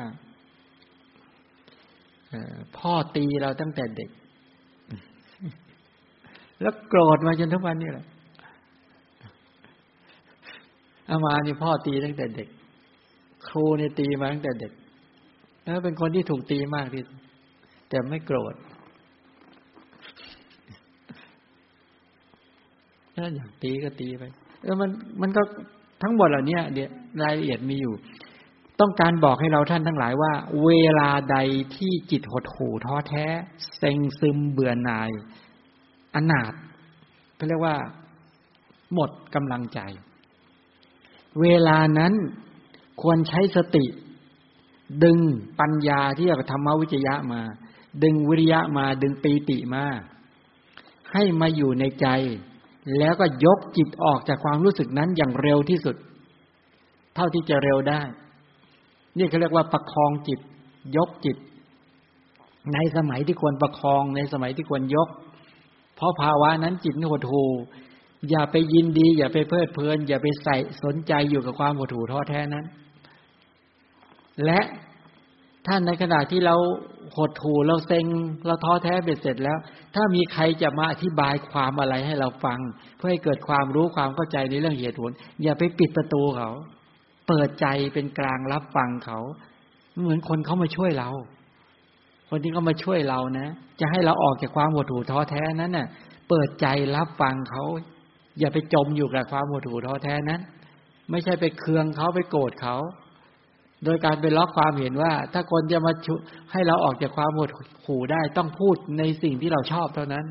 พ่อตีเราตั้งแต่เด็ก แล้วโกรธมาจนทุกวันนี้แหละอามานี่พ่อตีตั้งแต่เด็ก ครูเนี่ยตีมาตั้งแต่เด็ก แล้วเป็นคนที่ถูกตีมากที่สุดแต่ไม่โกรธถ้าอยากตีก็ตีไปเออมันมันก็ทั้งหมดเหล่านี้เดี๋ยวรายละเอียดมีอยู่ ต้องการบอกให้เราท่านทั้งหลายว่า เวลาใดที่จิตหดหู่ท้อแท้ เซ็งซึมเบื่อหน่าย อนาถเขาเรียกว่า หมดกำลังใจ เวลานั้นควรใช้สติ ดึงปัญญาที่เรียกธรรมวิจยะมา ดึงวิริยะมาดึงปีติมา ให้มาอยู่ในใจ แล้วก็ยกจิตออกจากความรู้สึกนั้นอย่างเร็วที่สุด เท่าที่จะเร็วได้ นี่เขาเรียกว่าประคองจิต ยกจิต ในสมัยที่ควรประคองในสมัยที่ควรยก เพราะภาวะนั้นจิตหดหูอย่าไปยินดี อย่าไปเพลิดเพลิน อย่าไปใส่สนใจอยู่กับความหดหูท้อแท้นั้น และท่านในขณะที่เราหดหูเราเซ็งเราท้อแท้เบ็ดเสร็จแล้ว ถ้ามีใครจะมาอธิบายความอะไรให้เราฟัง เพื่อให้เกิดความรู้ความเข้าใจในเรื่องเหตุผลอย่าไปปิดประตูเขา เปิดใจเป็นกลางรับฟังเขา เหมือนคนเขามาช่วยเรา คนที่เขามาช่วยเรานะ จะให้เราออกจากความหดหูท้อแท้นั้นน่ะ เปิดใจรับฟังเขา อย่าไปจมอยู่กับความหดหูท้อแท้นั้น ไม่ใช่ไปเคืองเขาไปโกรธเขา โดยการไปล็อกความเห็นว่า ถ้าคนจะมาให้เราออกจากความหดหู่ได้ต้องพูดในสิ่งที่เราชอบเท่านั้น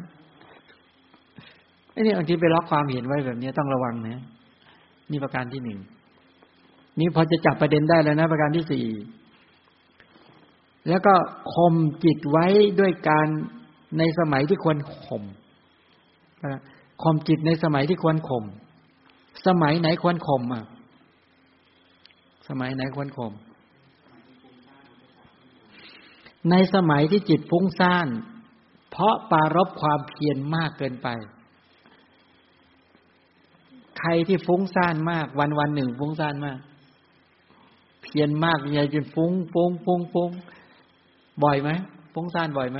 ไอ้นี่บางทีไปล็อกความเห็นไว้แบบนี้ต้องระวังนะนี่ประการที่หนึ่ง นี่พอจะจับประเด็นได้แล้วนะ ประการที่สี่แล้วก็ข่มจิตไว้ด้วยการในสมัยที่ควรข่มข่มจิตในสมัยที่ควรข่มสมัยไหนควรข่มอะ สมัยไหนควรข่มในสมัยที่จิตฟุ้งซ่าน เพราะปารบความเพียรมากเกินไป ใครที่ฟุ้งซ่านมาก วันวันหนึ่งฟุ้งซ่านมาก พียรมากใหญ่จนฟุ้งฟุ้งฟุ้งฟุ้งบ่อยไหมฟุ้งซ่านบ่อยไหม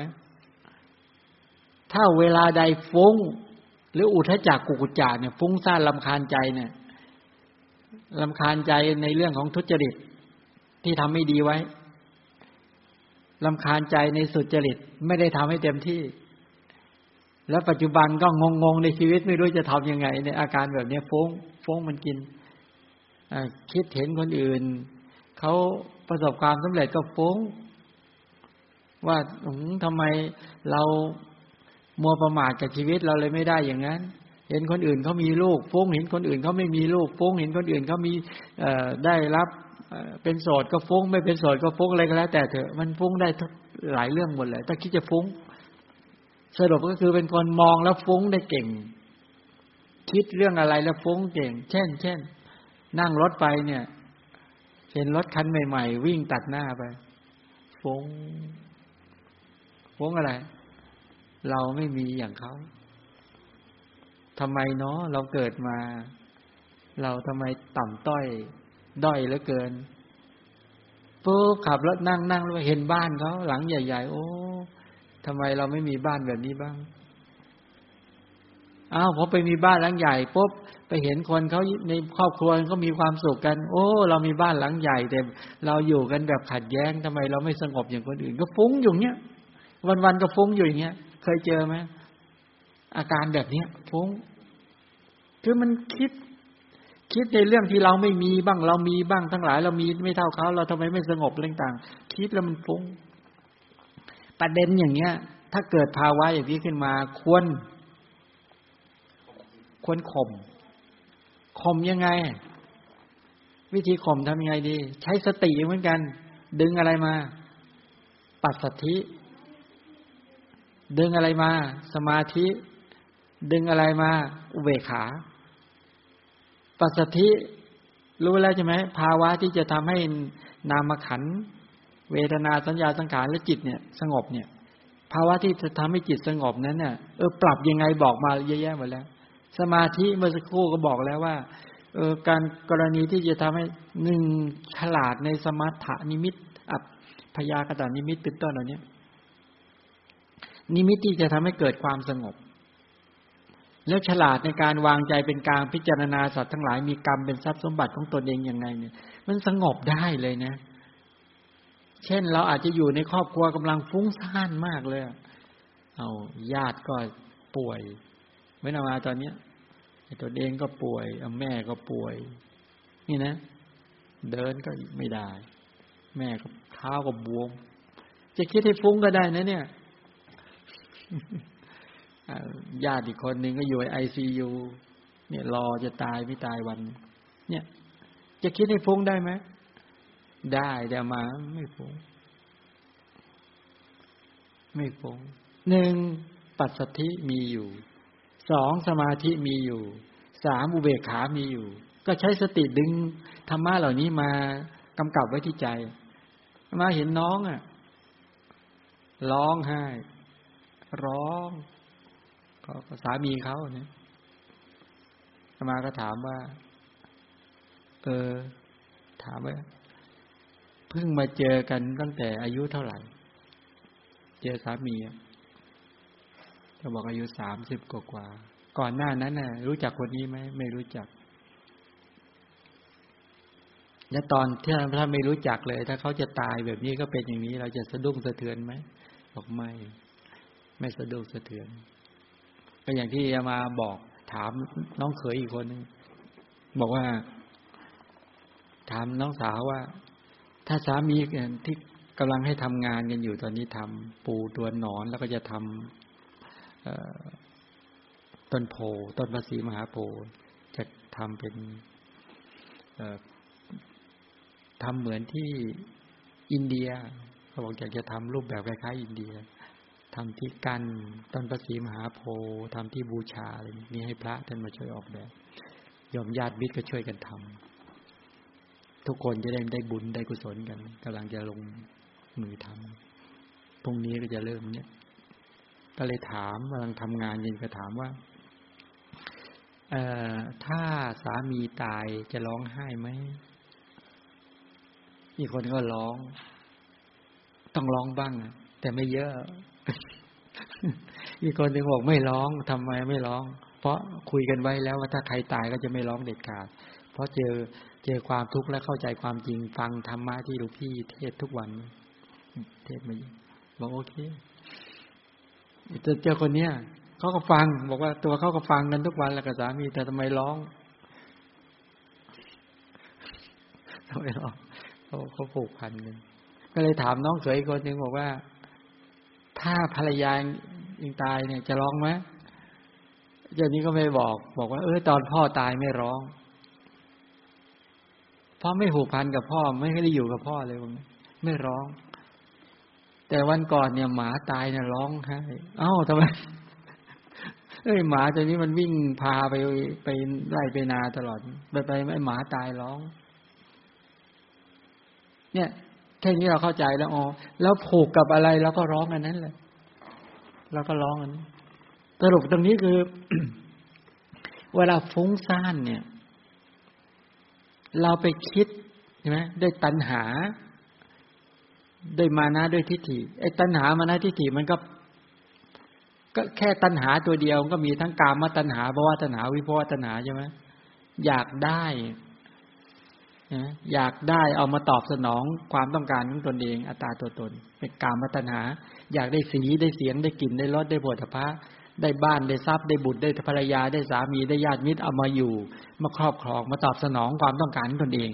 ถ้าเวลาใดฟุ้ง หรืออุทจักกุกุจาเนี่ยฟุ้งซ่านลำคาญใจเนี่ยลำคาญใจในเรื่องของทุจริตที่ทำไม่ดีไว้ลำคาญใจในสุจริตไม่ได้ทำให้เต็มที่ แล้วปัจจุบันก็งงๆในชีวิตไม่รู้จะทำยังไง ในอาการแบบนี้ฟุ้งฟุ้งมันกินคิดเห็นคนอื่น เขาประสบความสำเร็จก็ฟุ้งว่าทำไมเรามัวประมาทกับชีวิตเราเลยไม่ได้อย่างนั้น เห็นคนอื่นเขามีลูกฟุ้งเห็นคนอื่นเขาไม่มีลูกฟุ้งเห็นคนอื่นเขามีได้รับเป็นโสดก็ฟุ้ง ไม่เป็นโสดก็ฟุ้งอะไรก็แล้ว แต่เถอะมันฟุ้งได้หลายเรื่องหมดเลยถ้าคิดจะฟุ้ง สรุปก็คือเป็นคนมองแล้วฟุ้งได้เก่ง คิดเรื่องอะไรแล้วฟุ้งเก่ง เช่น เช่น นั่งรถไปเนี่ย เห็นรถคันใหม่ ๆ วิ่งตัดหน้าไปฟงฟงอะไร เราไม่มีอย่างเขาทำไมเนาะเราเกิดมา เราทำไมต่ำต้อย ด้อยเหลือเกินปุ๊บขับรถนั่งนั่งแล้วเห็นบ้านเขาหลังใหญ่ ๆ โอ้ทำไมเราไม่มีบ้านแบบนี้บ้าง อ้าวพอไปมีบ้านหลังใหญ่ปุ๊บไปเห็นคนเขาในครอบครัวเขามีความสุขกัน โอ้ เรามีบ้านหลังใหญ่แต่เราอยู่กันแบบขัดแย้งทำไมเราไม่สงบอย่างคนอื่น ก็ฟุ้งอยู่เนี้ยวันๆก็ฟุ้งอยู่อย่างเงี้ย เคยเจอไหมอาการแบบเนี้ยฟุ้ง คือมันคิด คิดในเรื่องที่เราไม่มีบ้าง เรามีบ้างทั้งหลาย เรามีไม่เท่าเขาเราทำไมไม่สงบเรื่องต่าง คิดแล้วมันฟุ้ง ประเด็นอย่างเงี้ย ถ้าเกิดภาวะอย่างนี้ขึ้นมาควร ควรข่มข่มยังไง วิธีข่มทำยังไงดี ใช้สติเหมือนกัน ดึงอะไรมา ปัสสัทธิ ดึงอะไรมา สมาธิ ดึงอะไรมา อุเบกขา ปัสสธิ รู้แล้วใช่ไหมภาวะที่จะทำให้นามขัน เวทนาสัญญาสังขารและจิตเนี่ย สงบเนี่ย ภาวะที่จะทำให้จิตสงบนั้นเนี่ยเออปรับยังไงบอกมาเยอะแยะหมดแล้ว สมาธิเมื่อสักครู่ก็บอกแล้วว่าเออการกรณีที่จะทำให้หนึ่งฉลาดในสมถะนิมิตอับพยากตานิมิตเป็นต้นเหล่านี้นิมิตที่จะทำให้เกิดความสงบ แล้วฉลาดในการวางใจเป็นกลางพิจารณาสัตว์ทั้งหลายมีกรรมเป็นทรัพย์สมบัติของตนเองอยังไงเนี่ย มันสงบได้เลยนะ เช่นเราอาจจะอยู่ในครอบครัวกำลังฟุ้งซ่านมากเลย เอาญาติก็ป่วยไม่นามาตอนเนี้ย ตัวเองก็ป่วยแม่ก็ป่วย นี่นะ เดินก็ไม่ได้ แม่ก็เท้าก็บวม จะคิดให้ฟุ้งก็ได้นะ เนี่ยญาติอีกคนหนึ่งก็อยู่ไอซียูเนี่ยรอจะตายไม่ตายวัน เนี่ย จะคิดให้ฟุ้งได้ไหมได้แต่มาไม่ฟุ้งไม่ฟุ้งหนึ่งปัสสธิมีอยู่ สองสมาธิมีอยู่สามอุเบกขามีอยู่ ก็ใช้สติดึงธรรมะเหล่านี้มากำกับไว้ที่ใจ มาเห็นน้องอะ ร้องไห้ ร้องก็สามีเขาเนี่ยมาก็ถามว่า เออ ถามว่าเพิ่งมาเจอกันตั้งแต่อายุเท่าไหร่ เจอสามีเขาบอกอายุสามสิบกว่า ก่อนหน้านั้นน่ะ รู้จักคนนี้ไหมไม่รู้จัก และตอนที่ถ้าไม่รู้จักเลย ถ้าเขาจะตายแบบนี้ก็เป็นอย่างนี้ เราจะสะดุ้งสะเทือนไหมบอกไม่ ไม่สะดุ้งสะเทือน ก็อย่างที่จะมาบอกถามน้องเขยอีกคนนึงบอกว่า ถามน้องสาวว่า ถ้าสามีที่กำลังให้ทำงานกันอยู่ตอนนี้ทำปูตัวหนอนแล้วก็จะทำ ต้นโพต้นภาษีมหาโพจะทำเป็นทำเหมือนที่อินเดียเขาบอกอยากจะทำรูปแบบคล้ายๆอินเดียทำที่กันต้นประสีมหาโพธิ์ทำที่บูชาอะไรนี้ให้พระท่านมาช่วยออกแบบยอมญาติมิตรก็ช่วยกันทำทุกคนจะได้ได้บุญได้กุศลกันกำลังจะลงมือทำพรุ่งนี้ก็จะเริ่มเนี่ย ก็เลยถามกำลังทำงานยินก็ถามว่าเอ่อถ้าสามีตายจะร้องไห้ไหมอีกคนก็ร้อง ต้องร้องบ้างแต่ไม่เยอะ อีกคนหนึ่งบอกไม่ร้องทำไมไม่ร้อง เพราะคุยกันไว้แล้วว่าถ้าใครตายก็จะไม่ร้องเด็ดขาด เพราะเจอเจอความทุกข์และเข้าใจความจริงฟังธรรมะที่หลวงพี่เทศทุกวัน เทศมาบอกโอเค เจอคนเนี้ยเขาก็ฟัง บอกว่าตัวเขาก็ฟังกันทุกวันแหล้วกับสามีแต่ทำไมร้องทำไมร้องเขาเขาผูกพันกันก็เลยถามน้องเขยคนหนึ่งบอกว่า ถ้าภรรยายิงตายเนี่ยจะร้องไหมเจ้านี้ก็ไม่บอก บอกว่า เออตอนพ่อตายไม่ร้องเพราะไม่ผูกพันกับพ่อ ไม่ได้อยู่กับพ่อเลยไม่ร้อง แต่วันก่อนเนี่ยหมาตายเนี่ยร้องไห้เอ้าทำไมเอ้ยหมาตัวนี้มันวิ่งพาไปไปไล่ไปนาตลอด ไปไปไม่หมาตายร้อง เนี่ยแค่นี้เราเข้าใจแล้วอ๋อแล้วผูกกับอะไรเราก็ร้องอันนั้นเลยเราก็ร้องอันนั้นสรุปตรงนี้คือ เวลาฟุ้งซ่านเนี่ย เราไปคิดใช่ไหมด้วยตัณหา ด้วยมานะด้วยทิฏฐิไอ้ตัณหามานะทิฏฐิมันก็ ก็แค่ตัณหาตัวเดียวก็มีทั้งกามตัณหาภวะตัณหาวิภวตัณหาใช่ไหมอยากได้อยากได้เอามาตอบสนองความต้องการของตนเอง อัตตาตัวตน เป็นกามตัณหา อยากได้สีได้เสียงได้กลิ่นได้รสได้บทพะได้บ้านได้ทรัพย์ได้บุตรได้ภรรยาได้สามีได้ญาติมิตรเอามาอยู่ มาครอบครองมาตอบสนองความต้องการของตนเอง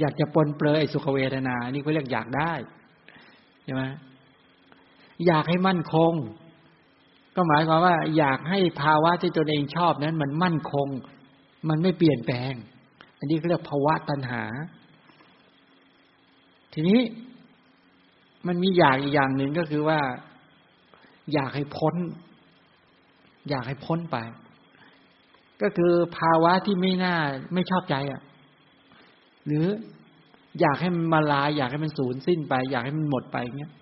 อยากจะปนเปลือยสุขเวทนา นี่ก็เรียกอยากได้ ใช่ไหมอยากให้มั่นคง ก็หมายความว่า อยากให้ภาวะที่ตนเองชอบนั้น มันมั่นคง มันไม่เปลี่ยนแปลง อันนี้เรียกภาวะตัณหา ทีนี้มันมีอยากอีกอย่างหนึ่งก็คือว่า อยากให้พ้น อยากให้พ้นไป ก็คือภาวะที่ไม่น่าไม่ชอบใจอะ หรือ อยากให้มันมาลายอยากให้มันสูญสิ้นไป อยากให้มันหมดไปเงี้ย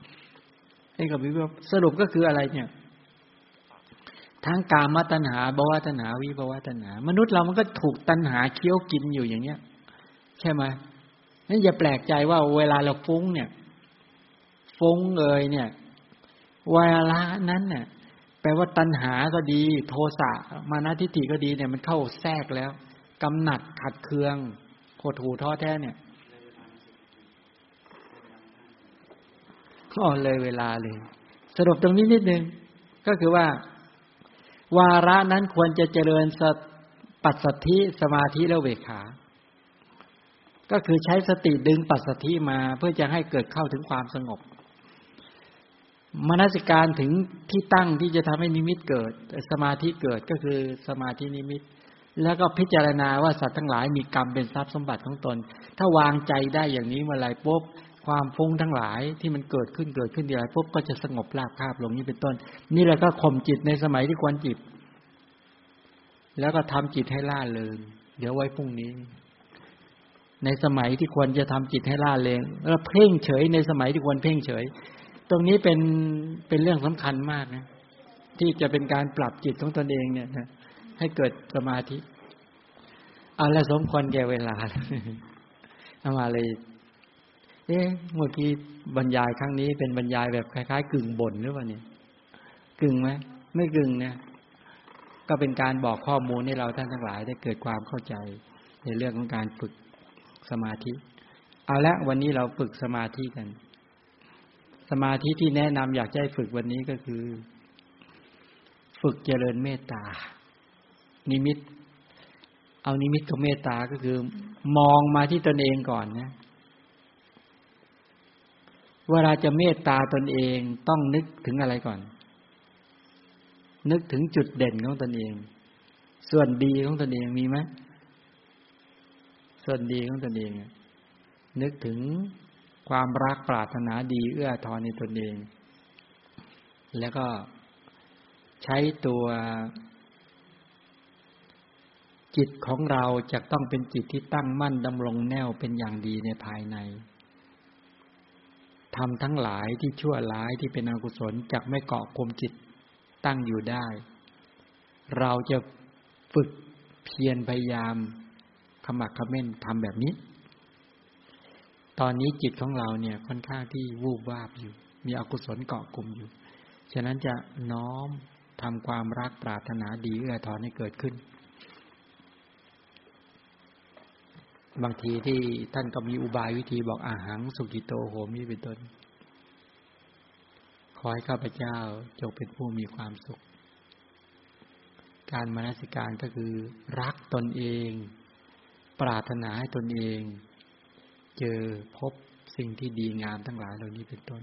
ไอ้กับวิวสรุปก็คืออะไรเนี่ย ทั้งกามตัณหาบวตัณหาวิบวตัณหา มนุษย์เรามันก็ถูกตัณหาเคี้ยวกินอยู่อย่างเงี้ย ใช่ไหมนั่นอย่าแปลกใจว่าเวลาเราฟุ้งเนี่ย ฟุ้งเอ่ยเนี่ยเวลานั้นเนี่ยแปลว่าตัณหาก็ดี โทสะมานาทิฏฐิก็ดีเนี่ยมันเข้าแทรกแล้วกำหนัดขัดเคืองโคถูท้อแท้เนี่ย ก็เลยเวลาเลย สรุปตรงนี้นิดนึง ก็คือว่า วาระนั้นควรจะเจริญสปัสสธิสมาธิและเวขา ก็คือใช้สติดึงปัสสธิมาเพื่อจะให้เกิดเข้าถึงความสงบมนสิการถึงที่ตั้งที่จะทำให้นิมิตเกิด สมาธิเกิดก็คือสมาธินิมิต แล้วก็พิจารณาว่าสัตว์ทั้งหลายมีกรรมเป็นทรัพย์สมบัติของตน ถ้าวางใจได้อย่างนี้เมื่อไรปุ๊บ ความฟุ้งทั้งหลายที่มันเกิดขึ้นเกิดขึ้นเดียวปุ๊บก็จะสงบราบคาบลงนี้เป็นต้น นี่แหละก็ข่มจิตในสมัยที่ควรจิต แล้วก็ทำจิตให้ล่าเริงเดี๋ยวไว้พรุ่งนี้ ในสมัยที่ควรจะทำจิตให้ล่าเริงแล้วเพ่งเฉยในสมัยที่ควรเพ่งเฉย ตรงนี้เป็นเป็นเรื่องสำคัญมากนะที่จะเป็นการปรับจิตของตนเองเนี่ยนะให้เกิดสมาธิเอาละสมควรแก่เวลาเอามาเลย เอ๊ะเมื่อกี้บรรยายครั้งนี้เป็นบรรยายแบบคล้ายๆ กึ่งบ่นหรือเปล่าเนี่ยกึ่งไหมไม่กึ่งเนี่ยก็เป็นการบอกข้อมูลให้เราท่านทั้งหลายได้เกิดความเข้าใจในเรื่องของการฝึกสมาธิ เอาละวันนี้เราฝึกสมาธิกัน สมาธิที่แนะนำอยากให้ฝึกวันนี้ก็คือ ฝึกเจริญเมตตา นิมิต เอานิมิตกับเมตตาก็คือ มองมาที่ตนเองก่อนนะ เวลาจะเมตตาตนเองต้องนึกถึงอะไรก่อน นึกถึงจุดเด่นของตนเอง ส่วนดีของตนเองมีไหมส่วนดีของตนเอง นึกถึงความรักปรารถนาดีเอื้อทอนในตนเอง แล้วก็ใช้ตัวจิตของเราจะต้องเป็นจิตที่ตั้งมั่นดำรงแน่วเป็นอย่างดีในภายใน ทำทั้งหลายที่ชั่วร้ายที่เป็นอกุศลจักไม่เกาะกลมจิตตั้งอยู่ได้เราจะฝึกเพียรพยายามขมักขม้นทำแบบนี้ ตอนนี้จิตของเราเนี่ยค่อนข้างที่วูบวาบอยู่ มีอกุศลเกาะกลุ่มอยู่ ฉะนั้นจะน้อมทำความรักปรารถนาดีเอื้อทอนให้เกิดขึ้น บางทีที่ท่านก็มีอุบายวิธีบอกอาหารสุกิโตโหมีเป็นต้น ขอให้ข้าพเจ้าจงเป็นผู้มีความสุข การมนสิการก็คือ รักตนเอง ปรารถนาให้ตนเอง เจอพบสิ่งที่ดีงามทั้งหลายเหล่านี้เป็นต้น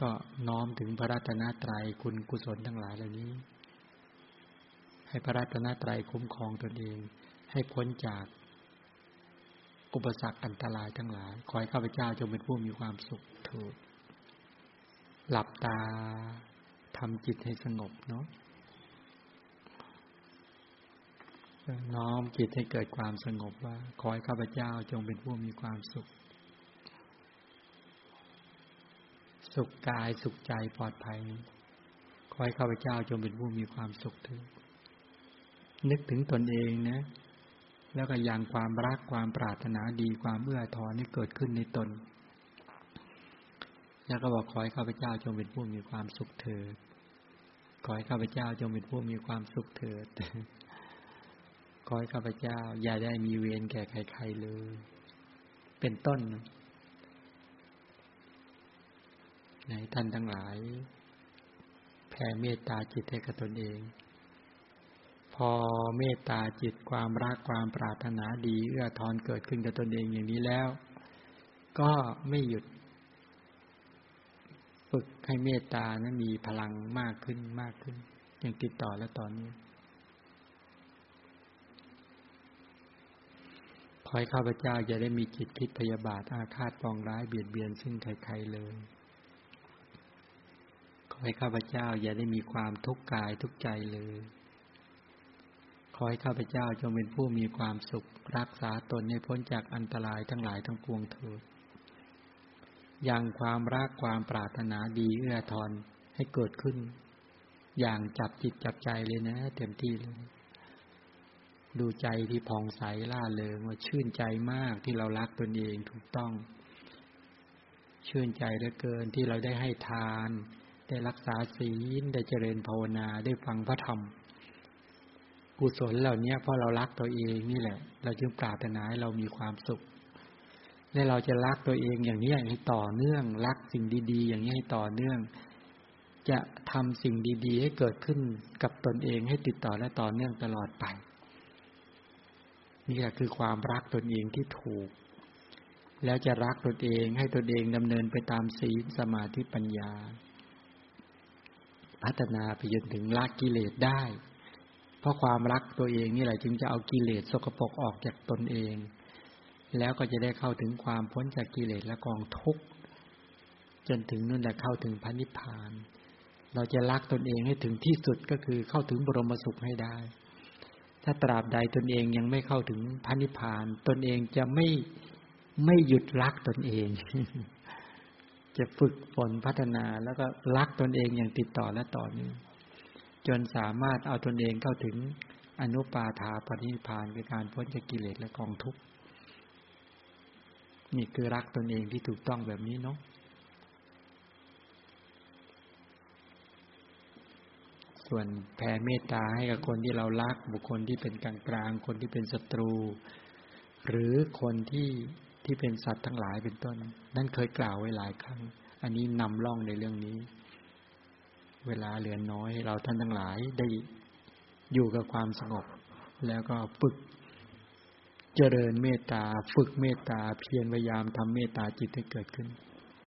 ก็น้อมถึงพระรัตนตรัยคุณกุศลทั้งหลายเหล่านี้ ให้พระรัตนตรัยคุ้มครองตนเองให้พ้นจาก อุปสรรคอันตรายทั้งหลาย ขอให้ข้าพเจ้าจงเป็นผู้มีความสุขถูกหลับตาทำจิตให้สงบเนาะน้อมจิตให้เกิดความสงบว่า ขอให้ข้าพเจ้าจงเป็นผู้มีความสุข สุขกายสุขใจปลอดภัย ขอให้ข้าพเจ้าจงเป็นผู้มีความสุขถึงนึกถึงตนเองนะ แล้วก็ยังความรักความปรารถนาดีความเอื้อทอนให้เกิดขึ้นในตน แล้วก็บอกขอให้ข้าพเจ้าจงเป็นผู้มีความสุขเถิด ขอให้ข้าพเจ้าจงเป็นผู้มีความสุขเถิด ขอให้ข้าพเจ้า อย่าได้มีเวรแก่ใครๆเลย เป็นต้นในท่านทั้งหลาย แผ่เมตตาจิตให้กับตนเอง พอเมตตาจิตความรักความปรารถนาดีเอื้อทอนเกิดขึ้นกับตนเองอย่างนี้แล้ว ก็ไม่หยุด ฝึกให้เมตตานะมีพลังมากขึ้นมากขึ้น อย่างติดต่อและตอนนี้ขอให้ข้าพเจ้าอย่าได้มีจิตคิดพยาบาทอาฆาตปองร้ายเบียดเบียนซึ่งใครๆเลย ขอให้ข้าพเจ้าอย่าได้มีความทุกข์กายทุกใจเลย ขอให้ข้าพเจ้าจงเป็นผู้มีความสุข รักษาตนให้พ้นจากอันตรายทั้งหลายทั้งปวงเถิดอย่างความรักความปรารถนาดีเอื้อทอนให้เกิดขึ้น อย่างจับจิตจับใจเลยนะ เต็มที่เลยดูใจที่ผ่องใสล่าเริงว่าชื่นใจมากที่เรารักตนเองถูกต้อง ชื่นใจเหลือเกินที่เราได้ให้ทาน ได้รักษาศีลได้เจริญภาวนาได้ฟังพระธรรม กุศลเหล่านี้เพราะเรารักตัวเองนี่แหละ เราจึงปรารถนาให้เรามีความสุข และเราจะรักตัวเองอย่างนี้ให้ต่อเนื่อง รักสิ่งดี ๆ อย่างนี้ให้ต่อเนื่อง จะทำสิ่งดี ๆ ให้เกิดขึ้นกับตนเองให้ติดต่อและต่อเนื่องตลอดไป นี่แหละคือความรักตนเองที่ถูก แล้วจะรักตนเองให้ตนเองดำเนินไปตามศีลสมาธิปัญญา พัฒนาไปจนถึงละกิเลสได้ เพราะความรักตัวเองนี่แหละจึงจะเอากิเลสสกปรกออกจากตนเอง แล้วก็จะได้เข้าถึงความพ้นจากกิเลสและกองทุกข์จนถึงนั่นแหละเข้าถึงพระนิพพาน เราจะรักตนเองให้ถึงที่สุดก็คือเข้าถึงบรมสุขให้ได้ ถ้าตราบใดตนเองยังไม่เข้าถึงพระนิพพาน ตนเองจะไม่ไม่หยุดรักตนเอง จะฝึกฝนพัฒนาแล้วก็รักตนเองอย่างติดต่อและต่อเนื่อง จนสามารถเอาตนเองเข้าถึงอนุปาทาปณิพานคือการพ้นจากกิเลสและกองทุกข์นี่คือรักตนเองที่ถูกต้องแบบนี้เนาะส่วนแผ่เมตตาให้กับคนที่เรารัก บุคคลที่เป็นกลางกลางคนที่เป็นศัตรู หรือคนที่ที่เป็นสัตว์ทั้งหลายเป็นต้น นั่นเคยกล่าวไว้หลายครั้ง อันนี้นำล่องในเรื่องนี้ เวลาเหลือน้อย เราท่านทั้งหลายได้อยู่กับความสงบ แล้วก็ฝึกเจริญเมตตา ฝึกเมตตาเพียรพยายามทำเมตตาจิตให้เกิดขึ้น